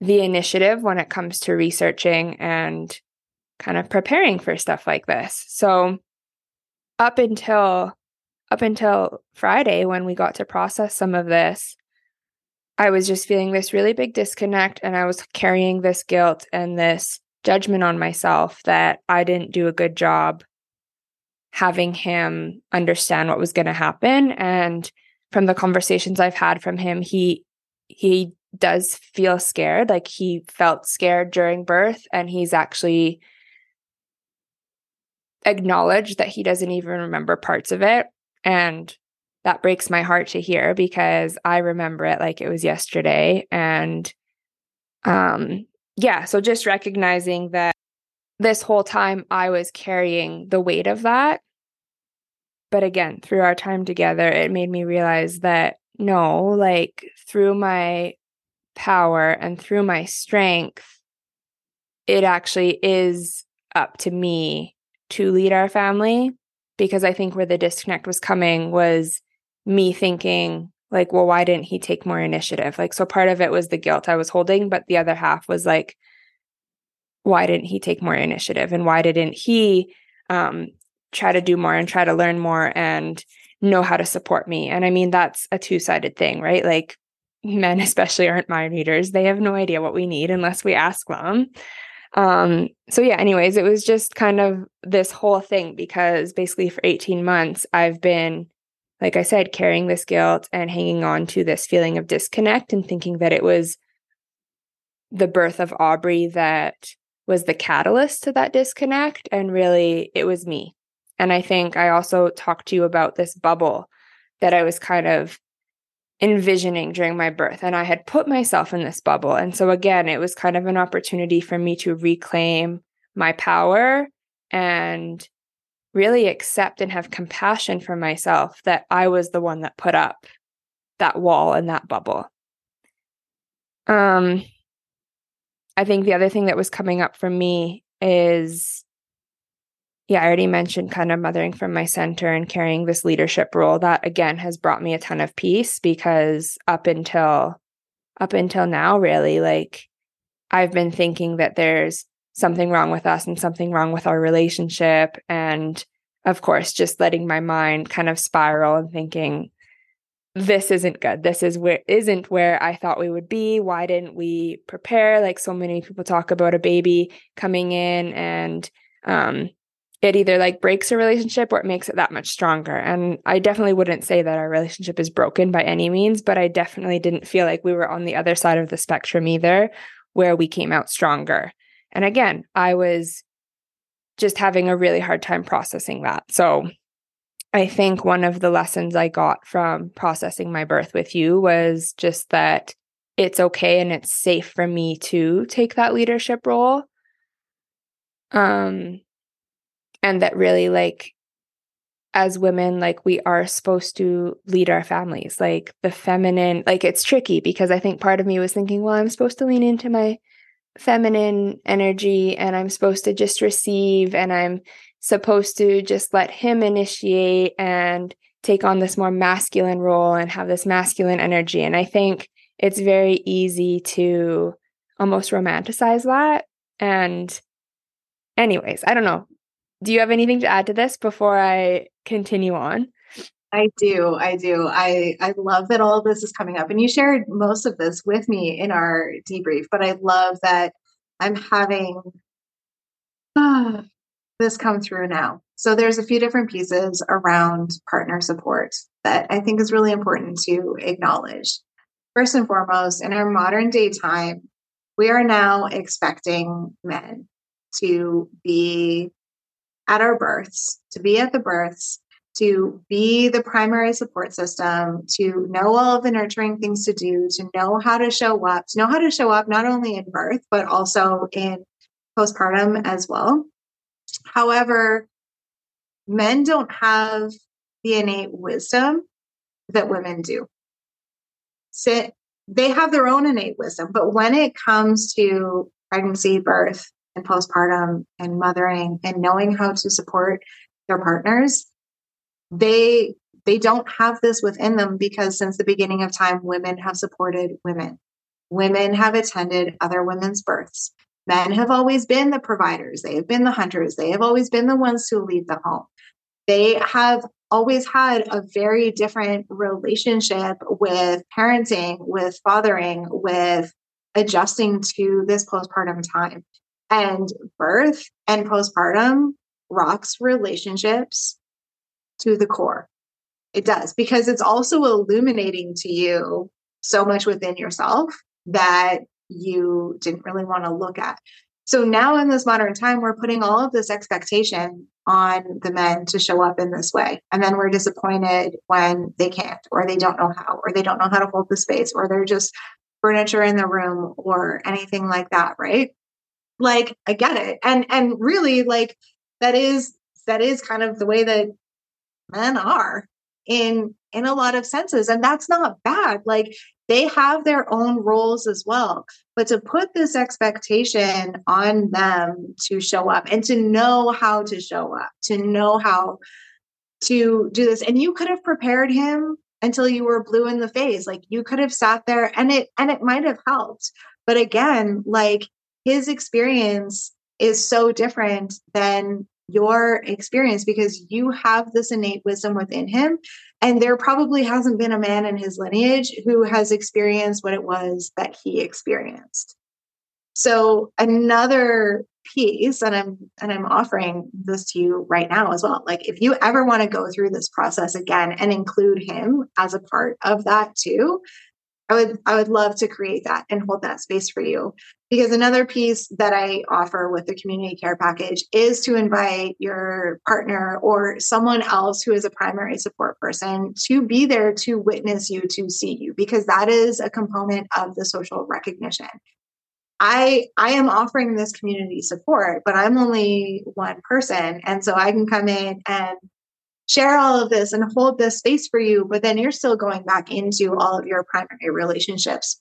the initiative when it comes to researching and kind of preparing for stuff like this. So up until up until Friday when we got to process some of this, I was just feeling this really big disconnect and I was carrying this guilt and this judgment on myself that I didn't do a good job having him understand what was going to happen and from the conversations I've had from him he he does feel scared like he felt scared during birth and he's actually acknowledged that he doesn't even remember parts of it and that breaks my heart to hear because I remember it like it was yesterday and um yeah, so just recognizing that this whole time I was carrying the weight of that. But again, through our time together, it made me realize that no, like through my power and through my strength, it actually is up to me to lead our family. Because I think where the disconnect was coming was me thinking, like, well, why didn't he take more initiative? Like, so part of it was the guilt I was holding, but the other half was like, why didn't he take more initiative? And why didn't he um, try to do more and try to learn more and know how to support me? And I mean, that's a two sided thing, right? Like, men especially aren't mind readers. They have no idea what we need unless we ask them. Um, so yeah, anyways, it was just kind of this whole thing because basically for 18 months I've been like I said, carrying this guilt and hanging on to this feeling of disconnect and thinking that it was the birth of Aubrey that was the catalyst to that disconnect. And really, it was me. And I think I also talked to you about this bubble that I was kind of envisioning during my birth. And I had put myself in this bubble. And so, again, it was kind of an opportunity for me to reclaim my power and really accept and have compassion for myself that I was the one that put up that wall and that bubble. Um, I think the other thing that was coming up for me is yeah, I already mentioned kind of mothering from my center and carrying this leadership role. That again has brought me a ton of peace because up until up until now, really, like I've been thinking that there's something wrong with us and something wrong with our relationship. And of course, just letting my mind kind of spiral and thinking, this isn't good. This is where isn't where I thought we would be. Why didn't we prepare? Like so many people talk about a baby coming in and um it either like breaks a relationship or it makes it that much stronger. And I definitely wouldn't say that our relationship is broken by any means, but I definitely didn't feel like we were on the other side of the spectrum either, where we came out stronger. And again, I was just having a really hard time processing that. So I think one of the lessons I got from processing my birth with you was just that it's okay and it's safe for me to take that leadership role. Um and that really like as women like we are supposed to lead our families like the feminine like it's tricky because i think part of me was thinking well i'm supposed to lean into my feminine energy and i'm supposed to just receive and i'm supposed to just let him initiate and take on this more masculine role and have this masculine energy. And i think it's very easy to almost romanticize that. And anyways i don't know do you have anything to add to this before I continue on? I do. I do. I I love that all of this is coming up and you shared most of this with me in our debrief, but I love that I'm having uh, this come through now. So there's a few different pieces around partner support that I think is really important to acknowledge. First and foremost, in our modern day time, we are now expecting men to be at our births, to be at the births, to be the primary support system, to know all of the nurturing things to do, to know how to show up, to know how to show up not only in birth, but also in postpartum as well. However, men don't have the innate wisdom that women do. So they have their own innate wisdom, but when it comes to pregnancy, birth, and postpartum and mothering and knowing how to support their partners they they don't have this within them because since the beginning of time women have supported women. Women have attended other women's births. Men have always been the providers. They have been the hunters. They have always been the ones who leave the home. They have always had a very different relationship with parenting with fathering with adjusting to this postpartum time and birth and postpartum rocks relationships to the core. It does because it's also illuminating to you so much within yourself that you didn't really want to look at. So now in this modern time, we're putting all of this expectation on the men to show up in this way. And then we're disappointed when they can't, or they don't know how, or they don't know how to hold the space, or they're just furniture in the room, or anything like that, right? Like i get it. And and really like that is that is kind of the way that men are in in a lot of senses and that's not bad. Like they have their own roles as well. But to put this expectation on them to show up and to know how to show up to know how to do this and you could have prepared him until you were blue in the face. Like you could have sat there and it and it might have helped. But again like his experience is so different than your experience because you have this innate wisdom within him. And there probably hasn't been a man in his lineage who has experienced what it was that he experienced. So, another piece and i'm and i'm offering this to you right now as well like if you ever want to go through this process again and include him as a part of that too i would i would love to create that and hold that space for you because another piece that i offer with the community care package is to invite your partner or someone else who is a primary support person to be there to witness you to see you because that is a component of the social recognition I I am offering this community support, but I'm only one person. And so I can come in and share all of this and hold this space for you, but then you're still going back into all of your primary relationships.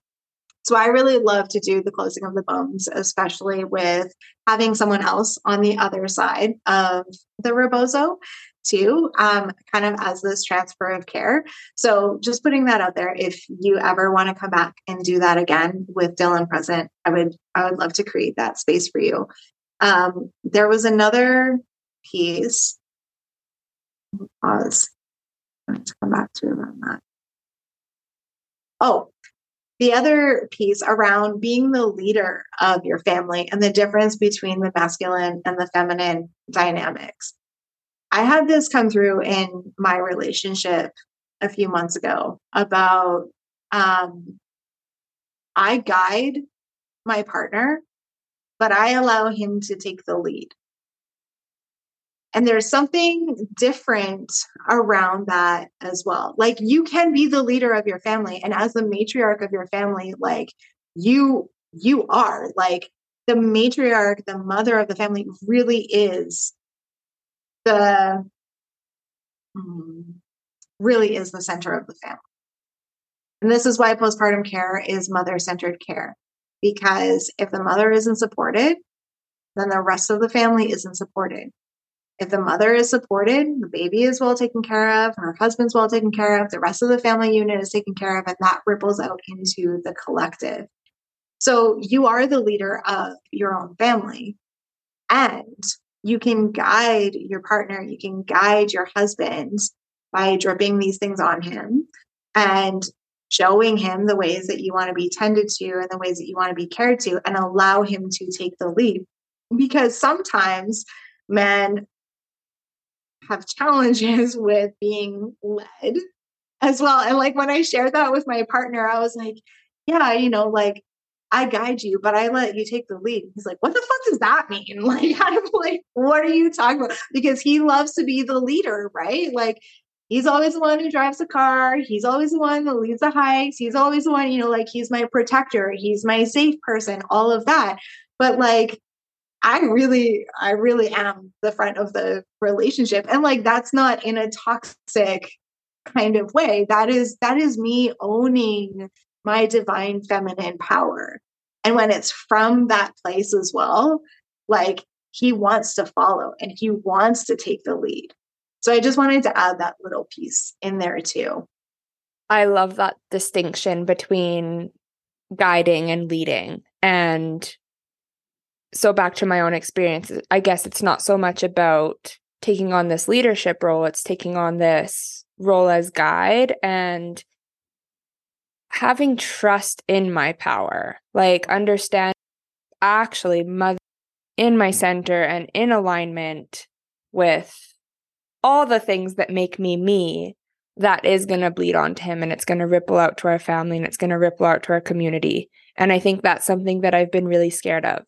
So I really love to do the closing of the bones, especially with having someone else on the other side of the rebozo too, um, kind of as this transfer of care. So just putting that out there, if you ever want to come back and do that again with Dylan present, I would I would love to create that space for you. Um, there was another piece. Pause. Let's come back to around that. Oh, the other piece around being the leader of your family and the difference between the masculine and the feminine dynamics. I had this come through in my relationship a few months ago about um, I guide my partner, but I allow him to take the lead. And there's something different around that as well. Like you can be the leader of your family and as the matriarch of your family like you you are like the matriarch, the mother of the family really is the hmm, really is the center of the family. And this is why postpartum care is mother centered care. Because if the mother isn't supported, then the rest of the family isn't supported. If the mother is supported, the baby is well taken care of, her husband's well taken care of, the rest of the family unit is taken care of, and that ripples out into the collective. So you are the leader of your own family. And you can guide your partner, you can guide your husband by dripping these things on him and showing him the ways that you want to be tended to and the ways that you want to be cared to and allow him to take the lead. Because sometimes men have challenges with being led as well. And like when I shared that with my partner, I was like, yeah, you know, like I guide you, but I let you take the lead. He's like, what the fuck does that mean? Like, I'm like, what are you talking about? Because he loves to be the leader, right? Like, he's always the one who drives the car. He's always the one that leads the hikes. He's always the one, you know, like he's my protector. He's my safe person, all of that. But like, I really, I really am the front of the relationship. And like, that's not in a toxic kind of way. That is, that is me owning my divine feminine power. And when it's from that place as well, like he wants to follow and he wants to take the lead. So I just wanted to add that little piece in there too. I love that distinction between guiding and leading. And so back to my own experience, I guess it's not so much about taking on this leadership role, it's taking on this role as guide and having trust in my power, like understand actually mother in my center and in alignment with all the things that make me me that is going to bleed onto him and it's going to ripple out to our family and it's going to ripple out to our community. And i think that's something that i've been really scared of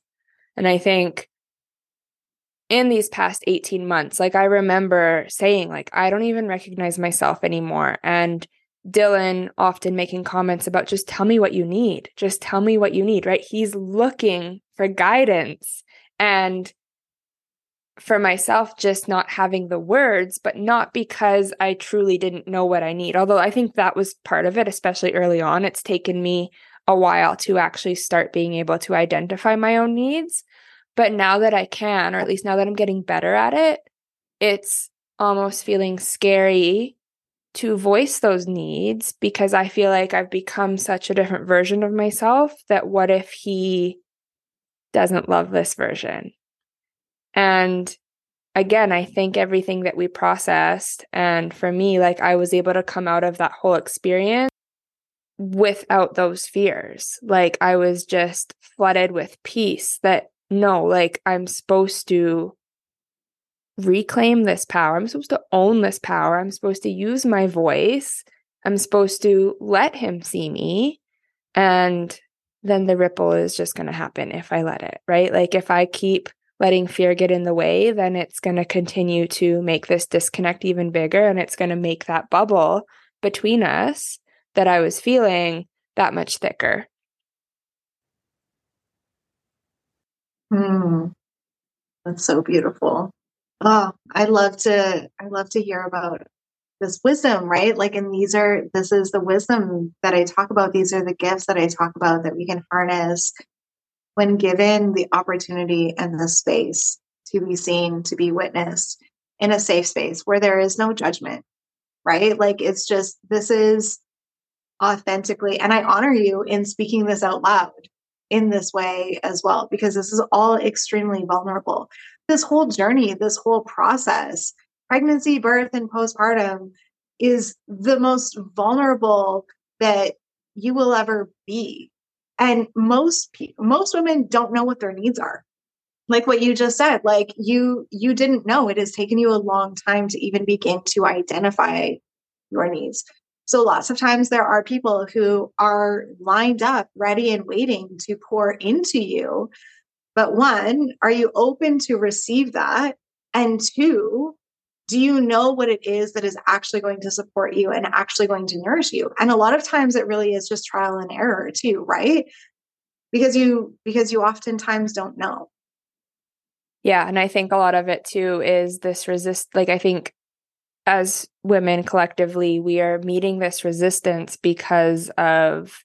and i think in these past 18 months like i remember saying like i don't even recognize myself anymore and Dylan often making comments about just tell me what you need. Just tell me what you need, right? He's looking for guidance. And for myself, just not having the words, but not because I truly didn't know what I need. Although I think that was part of it, especially early on. It's taken me a while to actually start being able to identify my own needs. But now that I can, or at least now that I'm getting better at it, it's almost feeling scary to voice those needs because I feel like I've become such a different version of myself that what if he doesn't love this version? And again, I think everything that we processed, and for me, like I was able to come out of that whole experience without those fears. Like I was just flooded with peace that no, like I'm supposed to reclaim this power. I'm supposed to own this power. I'm supposed to use my voice. I'm supposed to let him see me. And then the ripple is just going to happen if I let it, right? Like if I keep letting fear get in the way, then it's going to continue to make this disconnect even bigger and it's going to make that bubble between us that I was feeling that much thicker. Hmm. That's so beautiful. Oh, I love to I love to hear about this wisdom, right? Like and these are this is the wisdom that I talk about. These are the gifts that I talk about that we can harness when given the opportunity and the space to be seen, to be witnessed in a safe space where there is no judgment, right? Like it's just, this is authentically, and I honor you in speaking this out loud in this way as well, because this is all extremely vulnerable. This whole journey, this whole process, pregnancy, birth, and postpartum is the most vulnerable that you will ever be. And most most women don't know what their needs are. Like what you just said like you you didn't know it has taken you a long time to even begin to identify your needs so lots of times there are people who are lined up ready and waiting to pour into you. But one are you open to receive that? And two do you know what it is that is actually going to support you and actually going to nourish you? And a lot of times it really is just trial and error too right? Because you because you oftentimes don't know. Yeah and i think a lot of it too is this resist like i think as women collectively we are meeting this resistance because of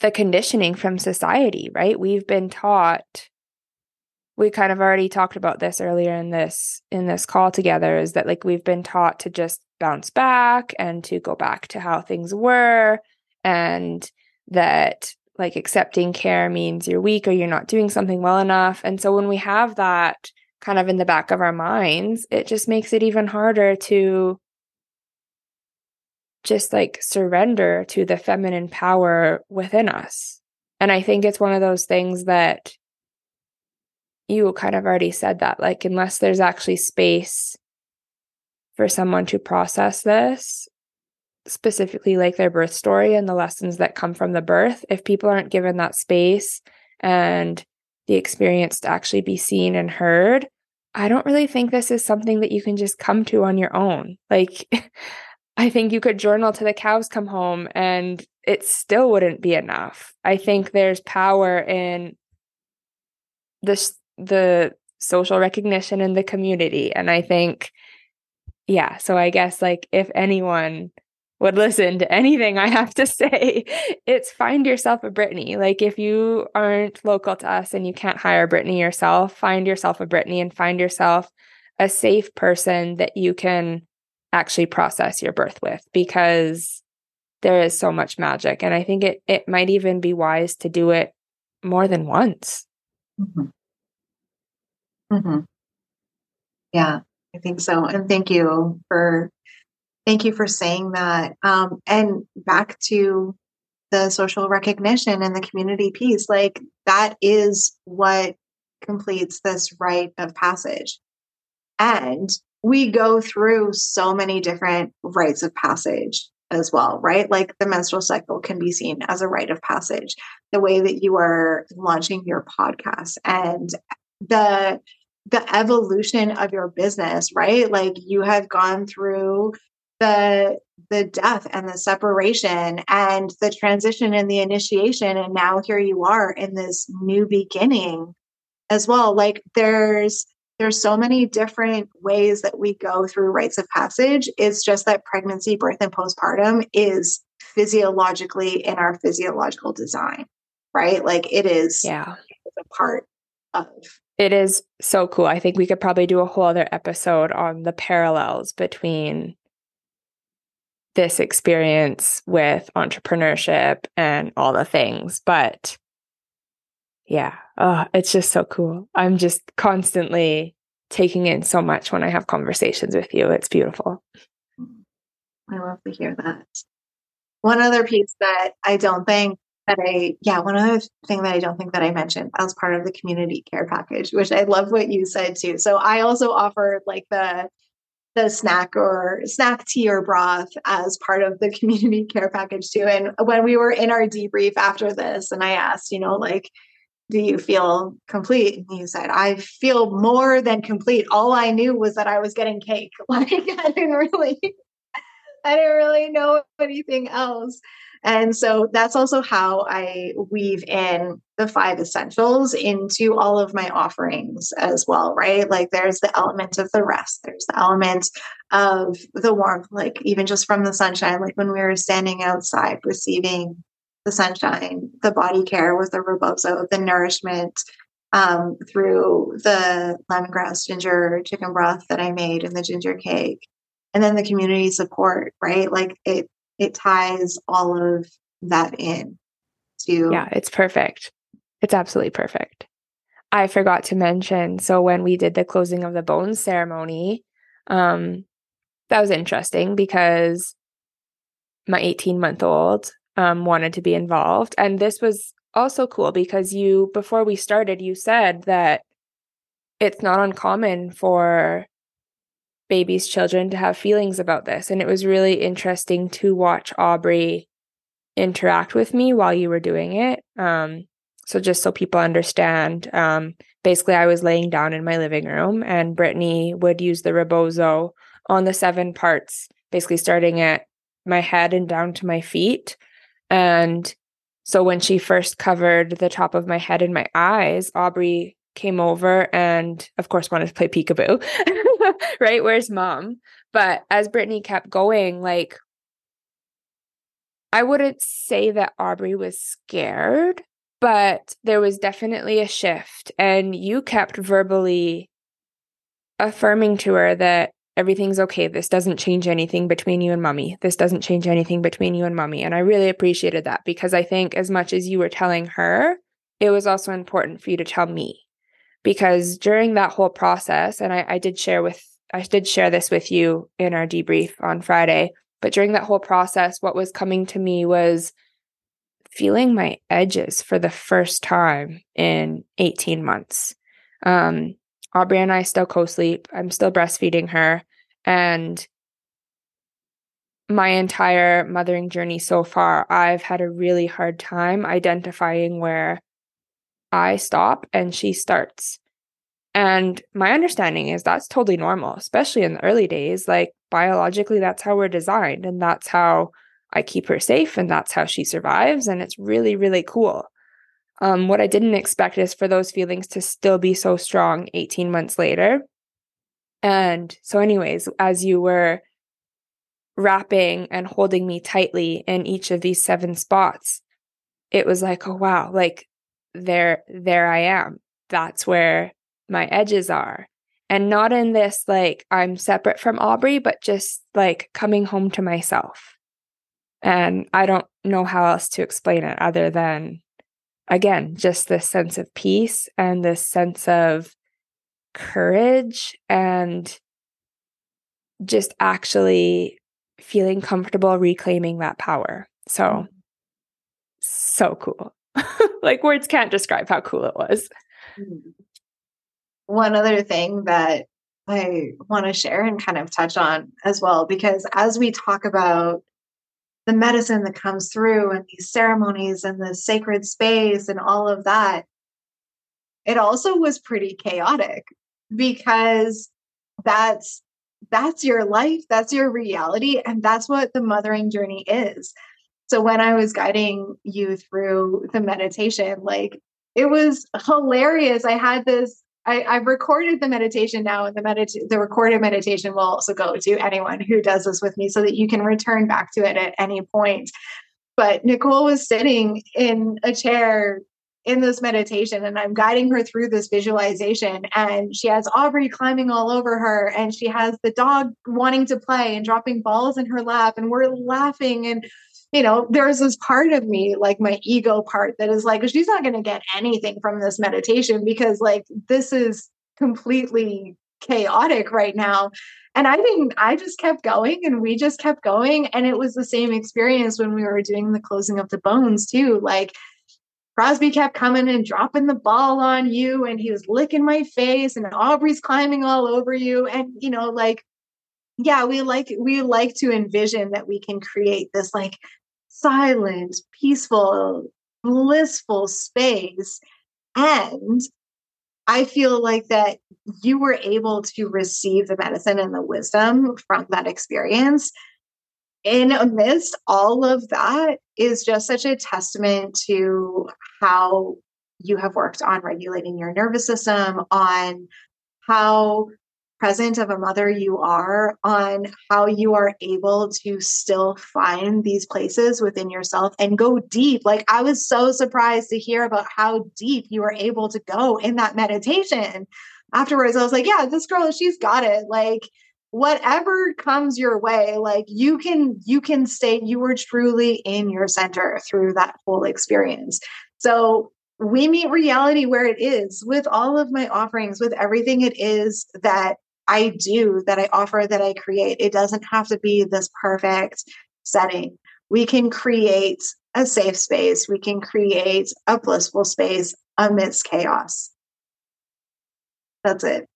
the conditioning from society right? We've been taught we kind of already talked about this earlier in this in this call together is that like we've been taught to just bounce back and to go back to how things were and that like accepting care means you're weak or you're not doing something well enough. And so when we have that kind of in the back of our minds it just makes it even harder to just like surrender to the feminine power within us. And i think it's one of those things that you kind of already said that like unless there's actually space for someone to process this specifically like their birth story and the lessons that come from the birth if people aren't given that space and the experience to actually be seen and heard i don't really think this is something that you can just come to on your own like i think you could journal to the cows come home and it still wouldn't be enough i think there's power in this the social recognition in the community. And I think, yeah, so I guess like if anyone would listen to anything I have to say, it's find yourself a Brittany. Like if you aren't local to us and you can't hire Brittany yourself, find yourself a Brittany and find yourself a safe person that you can actually process your birth with because there is so much magic. And I think it it might even be wise to do it more than once. Mm-hmm. Mm-hmm. Yeah, I think so. And thank you for thank you for saying that. Um, and back to the social recognition and the community piece, like that is what completes this rite of passage. And we go through so many different rites of passage as well, right? Like the menstrual cycle can be seen as a rite of passage, the way that you are launching your podcast and the the evolution of your business, right? Like you have gone through the the death and the separation and the transition and the initiation. And now here you are in this new beginning as well. Like there's there's so many different ways that we go through rites of passage. It's just that pregnancy birth and postpartum is physiologically in our physiological design right? Like it is yeah. a part of it is so cool. I think we could probably do a whole other episode on the parallels between this experience with entrepreneurship and all the things. But yeah, oh, it's just so cool. I'm just constantly taking in so much when I have conversations with you. It's beautiful. I love to hear that. One other piece that I don't think that I, yeah, one other thing that I don't think that I mentioned as part of the community care package, which I love what you said too. So I also offered like the the snack or snack tea or broth as part of the community care package too. And when we were in our debrief after this, and I asked, you know, like, do you feel complete? And he said, I feel more than complete. All I knew was that I was getting cake. Like I didn't really, I didn't really know anything else. And so that's also how I weave in the five essentials into all of my offerings as well, right? Like there's the element of the rest, there's the element of the warmth, like even just from the sunshine, like when we were standing outside receiving the sunshine, the body care with the rebozo, the nourishment um, through the lemongrass ginger chicken broth that I made and the ginger cake. And then the community support, right? Like it it ties all of that in to Yeah, it's perfect. It's absolutely perfect. I forgot to mention so when we did the closing of the bones ceremony, um that was interesting because my 18 month old um, wanted to be involved. And this was also cool because you, before we started, you said that it's not uncommon for babies' children to have feelings about this. And it was really interesting to watch Aubrey interact with me while you were doing it. Um, so, just so people understand, um, basically, I was laying down in my living room, and Brittany would use the rebozo on the seven parts, basically starting at my head and down to my feet. And so, when she first covered the top of my head and my eyes, Aubrey came over and of course wanted to play peekaboo right? Where's mom? But as brittany kept going like i wouldn't say that aubrey was scared but there was definitely a shift. And you kept verbally affirming to her that everything's okay. This doesn't change anything between you and mommy. This doesn't change anything between you and mommy. And i really appreciated that because i think as much as you were telling her it was also important for you to tell me because during that whole process, and I, I did share with I did share this with you in our debrief on Friday, but during that whole process, what was coming to me was feeling my edges for the first time in 18 months. Um, Aubrey and I still co sleep. I'm still breastfeeding her. And my entire mothering journey so far, I've had a really hard time identifying where I stop and she starts. And my understanding is that's totally normal, especially in the early days. Like biologically, that's how we're designed, and that's how I keep her safe, and that's how she survives. And it's really, really cool. Um, what I didn't expect is for those feelings to still be so strong 18 months later. And so, anyways, as you were wrapping and holding me tightly in each of these seven spots, it was like, oh, wow, like there there I am. That's where my edges are. And not in this like I'm separate from Aubrey, but just like coming home to myself. And I don't know how else to explain it other than again, just this sense of peace and this sense of courage and just actually feeling comfortable reclaiming that power. So, mm. so cool. like words can't describe how cool it was. Mm-hmm. One other thing that I want to share and kind of touch on as well, because as we talk about the medicine that comes through and these ceremonies and the sacred space and all of that, it also was pretty chaotic because that's that's your life that's your reality and that's what the mothering journey is so when I was guiding you through the meditation, like it was hilarious. I had this I, have recorded the meditation now, and the medit- the recorded meditation will also go to anyone who does this with me, so that you can return back to it at any point. But Nicole was sitting in a chair in this meditation, and I'm guiding her through this visualization, and she has Aubrey climbing all over her, and she has the dog wanting to play and dropping balls in her lap, and we're laughing and you know, there's this part of me, like my ego part, that is like, she's not going to get anything from this meditation because, like, this is completely chaotic right now. And I didn't, I just kept going and we just kept going. And it was the same experience when we were doing the closing of the bones, too. Like, Crosby kept coming and dropping the ball on you, and he was licking my face, and Aubrey's climbing all over you. And, you know, like, yeah, we like we like to envision that we can create this like silent, peaceful, blissful space. And I feel like that you were able to receive the medicine and the wisdom from that experience in amidst all of that is just such a testament to how you have worked on regulating your nervous system, on how present of a mother you are, on how you are able to still find these places within yourself and go deep. Like, I was so surprised to hear about how deep you were able to go in that meditation. Afterwards, I was like, yeah, this girl, she's got it. Like, whatever comes your way like you can you can stay you were truly in your center through that whole experience so we meet reality where it is with all of my offerings with everything it is that i do that i offer that i create. It doesn't have to be this perfect setting. We can create a safe space. We can create a blissful space amidst chaos. That's it.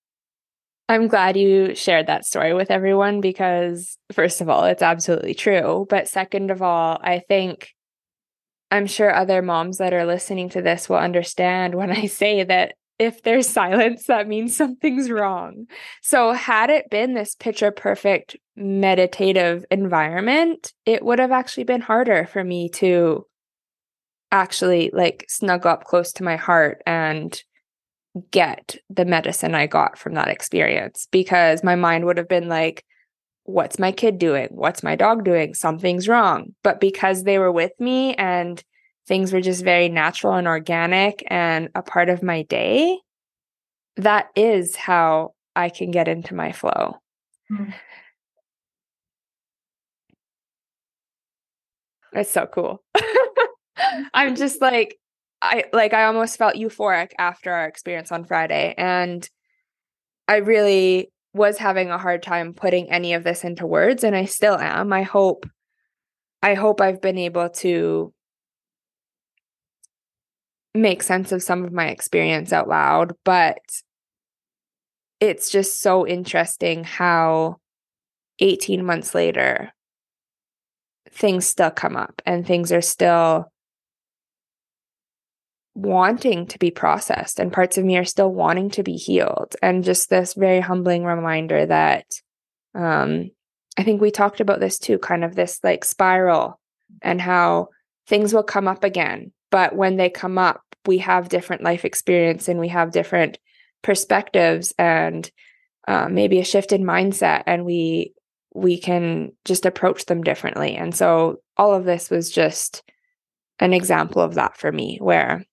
I'm glad you shared that story with everyone because, first of all, it's absolutely true. But second of all, I think I'm sure other moms that are listening to this will understand when I say that if there's silence, that means something's wrong. So, had it been this picture perfect meditative environment, it would have actually been harder for me to actually like snuggle up close to my heart and get the medicine I got from that experience because my mind would have been like, what's my kid doing? What's my dog doing? Something's wrong. But because they were with me and things were just very natural and organic and a part of my day, that is how I can get into my flow. Mm-hmm. It's so cool. I'm just like, I like I almost felt euphoric after our experience on Friday and I really was having a hard time putting any of this into words and I still am. I hope I hope I've been able to make sense of some of my experience out loud, but it's just so interesting how 18 months later things still come up and things are still wanting to be processed and parts of me are still wanting to be healed. And just this very humbling reminder that um i think we talked about this too kind of this like spiral and how things will come up again but when they come up we have different life experience and we have different perspectives and uh, maybe a shift in mindset and we we can just approach them differently and so all of this was just an example of that for me where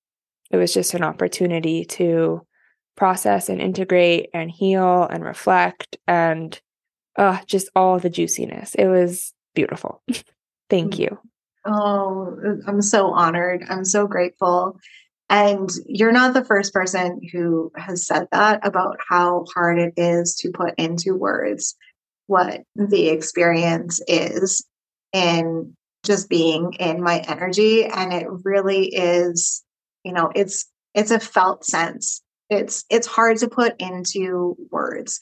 it was just an opportunity to process and integrate and heal and reflect and uh, just all the juiciness. It was beautiful. Thank mm. you. Oh, I'm so honored. I'm so grateful. And you're not the first person who has said that about how hard it is to put into words what the experience is in just being in my energy. And it really is you know it's it's a felt sense it's it's hard to put into words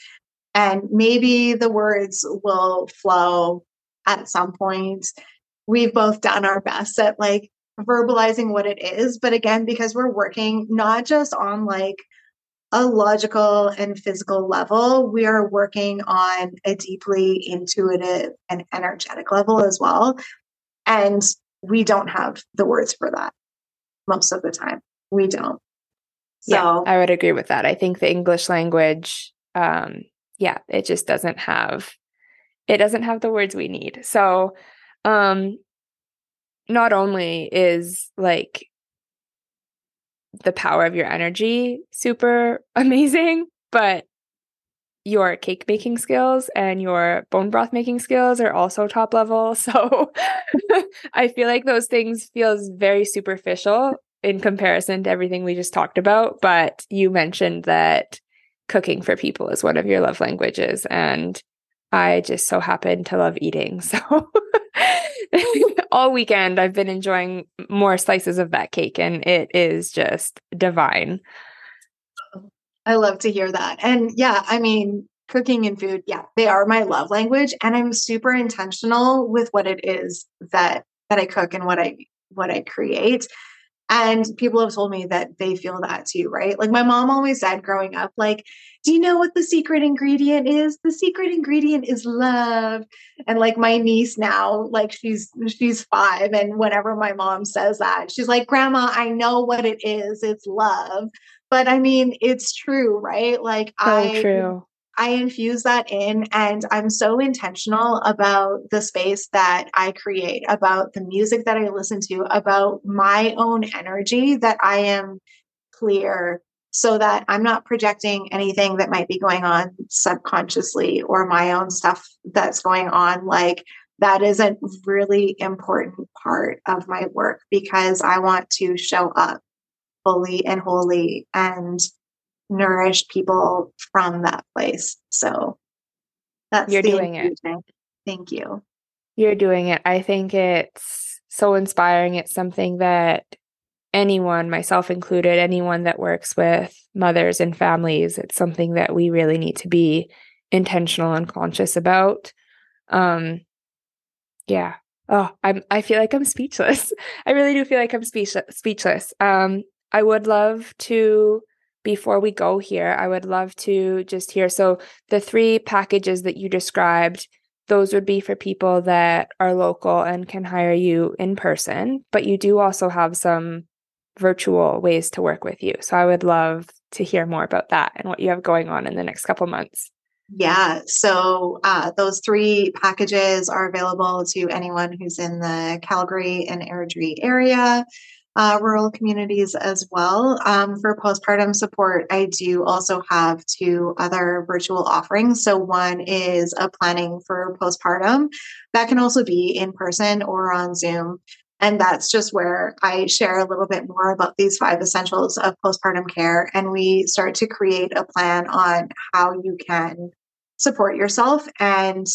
and maybe the words will flow at some point we've both done our best at like verbalizing what it is but again because we're working not just on like a logical and physical level we are working on a deeply intuitive and energetic level as well and we don't have the words for that most of the time. We don't. So yeah, I would agree with that. I think the English language, um, yeah, it just doesn't have it doesn't have the words we need. So um not only is like the power of your energy super amazing, but your cake making skills and your bone broth making skills are also top level. So I feel like those things feels very superficial in comparison to everything we just talked about. But you mentioned that cooking for people is one of your love languages. And I just so happen to love eating. So all weekend I've been enjoying more slices of that cake and it is just divine. I love to hear that. And yeah, I mean, cooking and food, yeah, they are my love language and I'm super intentional with what it is that that I cook and what I what I create. And people have told me that they feel that too, right? Like my mom always said growing up, like, do you know what the secret ingredient is? The secret ingredient is love. And like my niece now, like she's she's five. And whenever my mom says that, she's like, Grandma, I know what it is. It's love. But I mean, it's true, right? Like so I true. I infuse that in and I'm so intentional about the space that I create, about the music that I listen to, about my own energy that I am clear so that I'm not projecting anything that might be going on subconsciously or my own stuff that's going on. Like, that is a really important part of my work because I want to show up fully and wholly and nourish people from that place. So that's you're doing it. Thank you. You're doing it. I think it's so inspiring. It's something that anyone, myself included, anyone that works with mothers and families, it's something that we really need to be intentional and conscious about. Um yeah. Oh, I'm I feel like I'm speechless. I really do feel like I'm speechless speechless. Um I would love to before we go here, I would love to just hear. So, the three packages that you described, those would be for people that are local and can hire you in person, but you do also have some virtual ways to work with you. So, I would love to hear more about that and what you have going on in the next couple months. Yeah, so uh, those three packages are available to anyone who's in the Calgary and Airdrie area uh, rural communities as well. Um, for postpartum support, I do also have two other virtual offerings. So, one is a planning for postpartum that can also be in person or on Zoom. And that's just where I share a little bit more about these five essentials of postpartum care. And we start to create a plan on how you can support yourself. And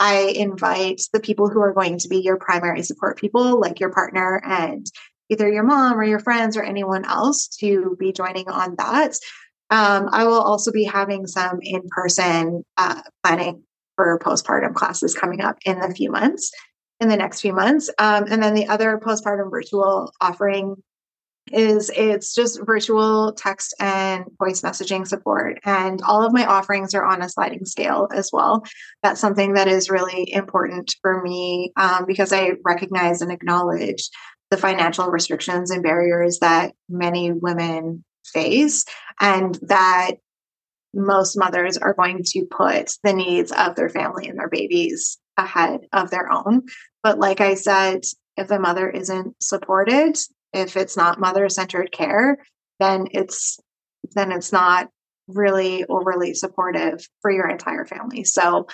I invite the people who are going to be your primary support people, like your partner and either your mom or your friends or anyone else to be joining on that. Um, I will also be having some in person uh, planning for postpartum classes coming up in the few months, in the next few months. Um, and then the other postpartum virtual offering is it's just virtual text and voice messaging support and all of my offerings are on a sliding scale as well that's something that is really important for me um, because i recognize and acknowledge the financial restrictions and barriers that many women face, and that most mothers are going to put the needs of their family and their babies ahead of their own. But like I said, if the mother isn't supported, if it's not mother centered care, then it's then it's not really overly supportive for your entire family. So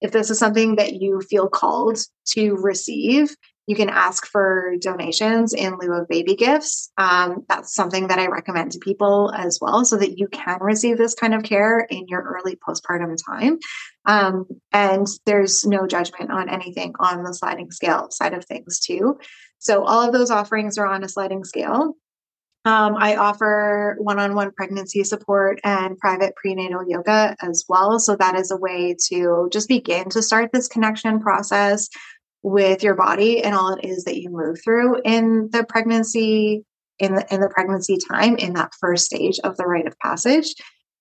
if this is something that you feel called to receive you can ask for donations in lieu of baby gifts. Um, that's something that I recommend to people as well, so that you can receive this kind of care in your early postpartum time. Um, and there's no judgment on anything on the sliding scale side of things, too. So, all of those offerings are on a sliding scale. Um, I offer one on one pregnancy support and private prenatal yoga as well. So, that is a way to just begin to start this connection process with your body and all it is that you move through in the pregnancy in the in the pregnancy time in that first stage of the rite of passage.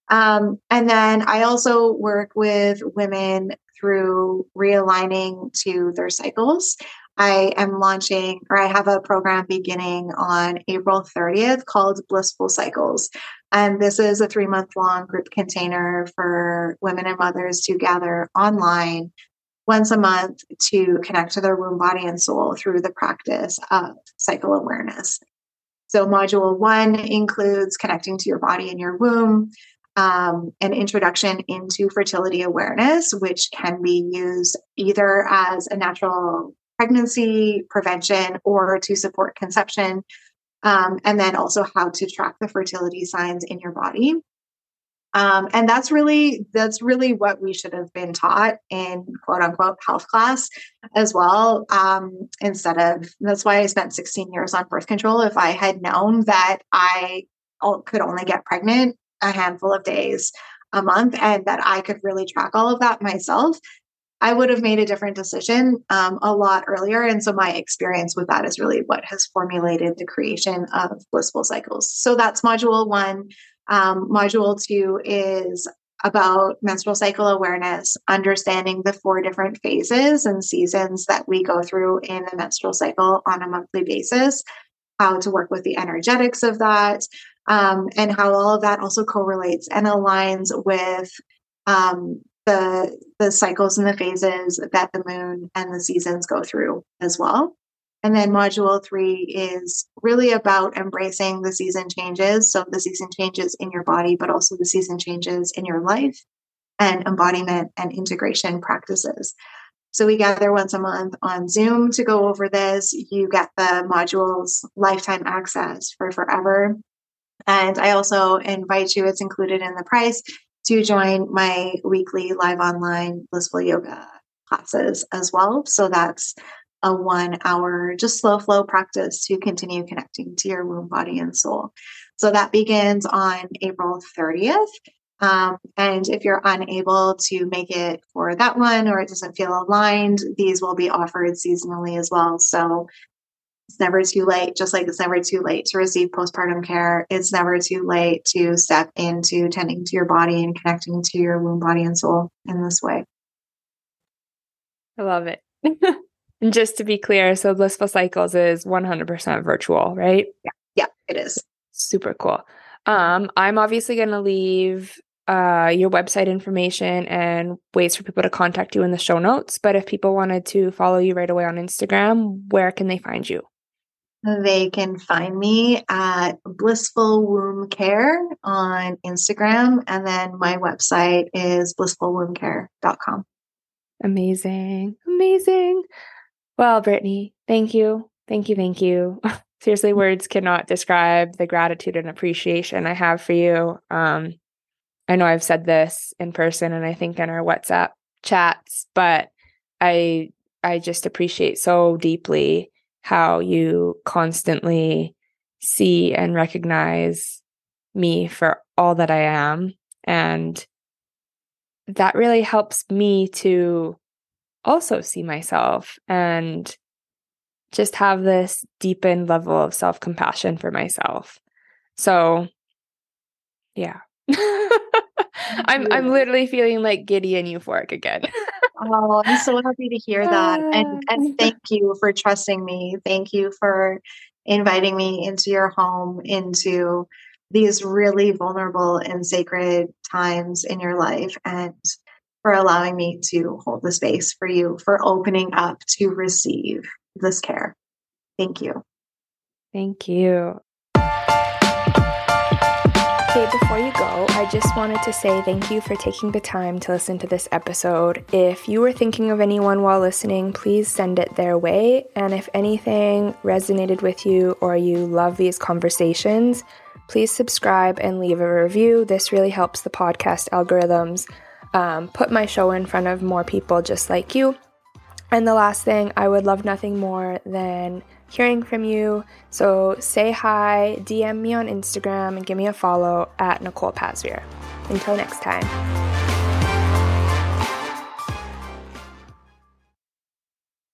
Um, and then i also work with women through realigning to their cycles. I am launching or i have a program beginning on april 30th called blissful cycles. And this is a three month long group container for women and mothers to gather online once a month to connect to their womb, body, and soul through the practice of cycle awareness. So, module one includes connecting to your body and your womb, um, an introduction into fertility awareness, which can be used either as a natural pregnancy prevention or to support conception, um, and then also how to track the fertility signs in your body. Um, and that's really that's really what we should have been taught in quote unquote health class as well. Um, instead of that's why I spent 16 years on birth control. If I had known that I could only get pregnant a handful of days a month and that I could really track all of that myself, I would have made a different decision um, a lot earlier. And so my experience with that is really what has formulated the creation of blissful cycles. So that's module one. Um, module two is about menstrual cycle awareness, understanding the four different phases and seasons that we go through in the menstrual cycle on a monthly basis, how to work with the energetics of that, um, and how all of that also correlates and aligns with um, the the cycles and the phases that the moon and the seasons go through as well. And then module three is really about embracing the season changes. So the season changes in your body, but also the season changes in your life and embodiment and integration practices. So we gather once a month on Zoom to go over this. You get the modules lifetime access for forever. And I also invite you, it's included in the price, to join my weekly live online blissful yoga classes as well. So that's a one hour, just slow flow practice to continue connecting to your womb, body, and soul. So that begins on April 30th. Um, and if you're unable to make it for that one or it doesn't feel aligned, these will be offered seasonally as well. So it's never too late, just like it's never too late to receive postpartum care. It's never too late to step into tending to your body and connecting to your womb, body, and soul in this way. I love it. and just to be clear, so Blissful Cycles is 100% virtual, right? Yeah, yeah, it is. Super cool. Um, I'm obviously going to leave uh, your website information and ways for people to contact you in the show notes. But if people wanted to follow you right away on Instagram, where can they find you? They can find me at Blissful Womb Care on Instagram. And then my website is blissfulwombcare.com. Amazing. Amazing. Well, Brittany, thank you. Thank you. Thank you. Seriously, words cannot describe the gratitude and appreciation I have for you. Um, I know I've said this in person and I think in our WhatsApp chats, but I I just appreciate so deeply how you constantly see and recognize me for all that I am. And that really helps me to also see myself and just have this deepened level of self compassion for myself. So, yeah. I'm I'm literally feeling like giddy and euphoric again. Oh, I'm so happy to hear that. And and thank you for trusting me. Thank you for inviting me into your home, into these really vulnerable and sacred times in your life and for allowing me to hold the space for you, for opening up to receive this care. Thank you. Thank you. Okay, before you go, I just wanted to say thank you for taking the time to listen to this episode. If you were thinking of anyone while listening, please send it their way. And if anything resonated with you or you love these conversations, please subscribe and leave a review. This really helps the podcast algorithms um, put my show in front of more people just like you. And the last thing, I would love nothing more than hearing from you. So say hi, DM me on Instagram, and give me a follow at Nicole Pasveer. Until next time.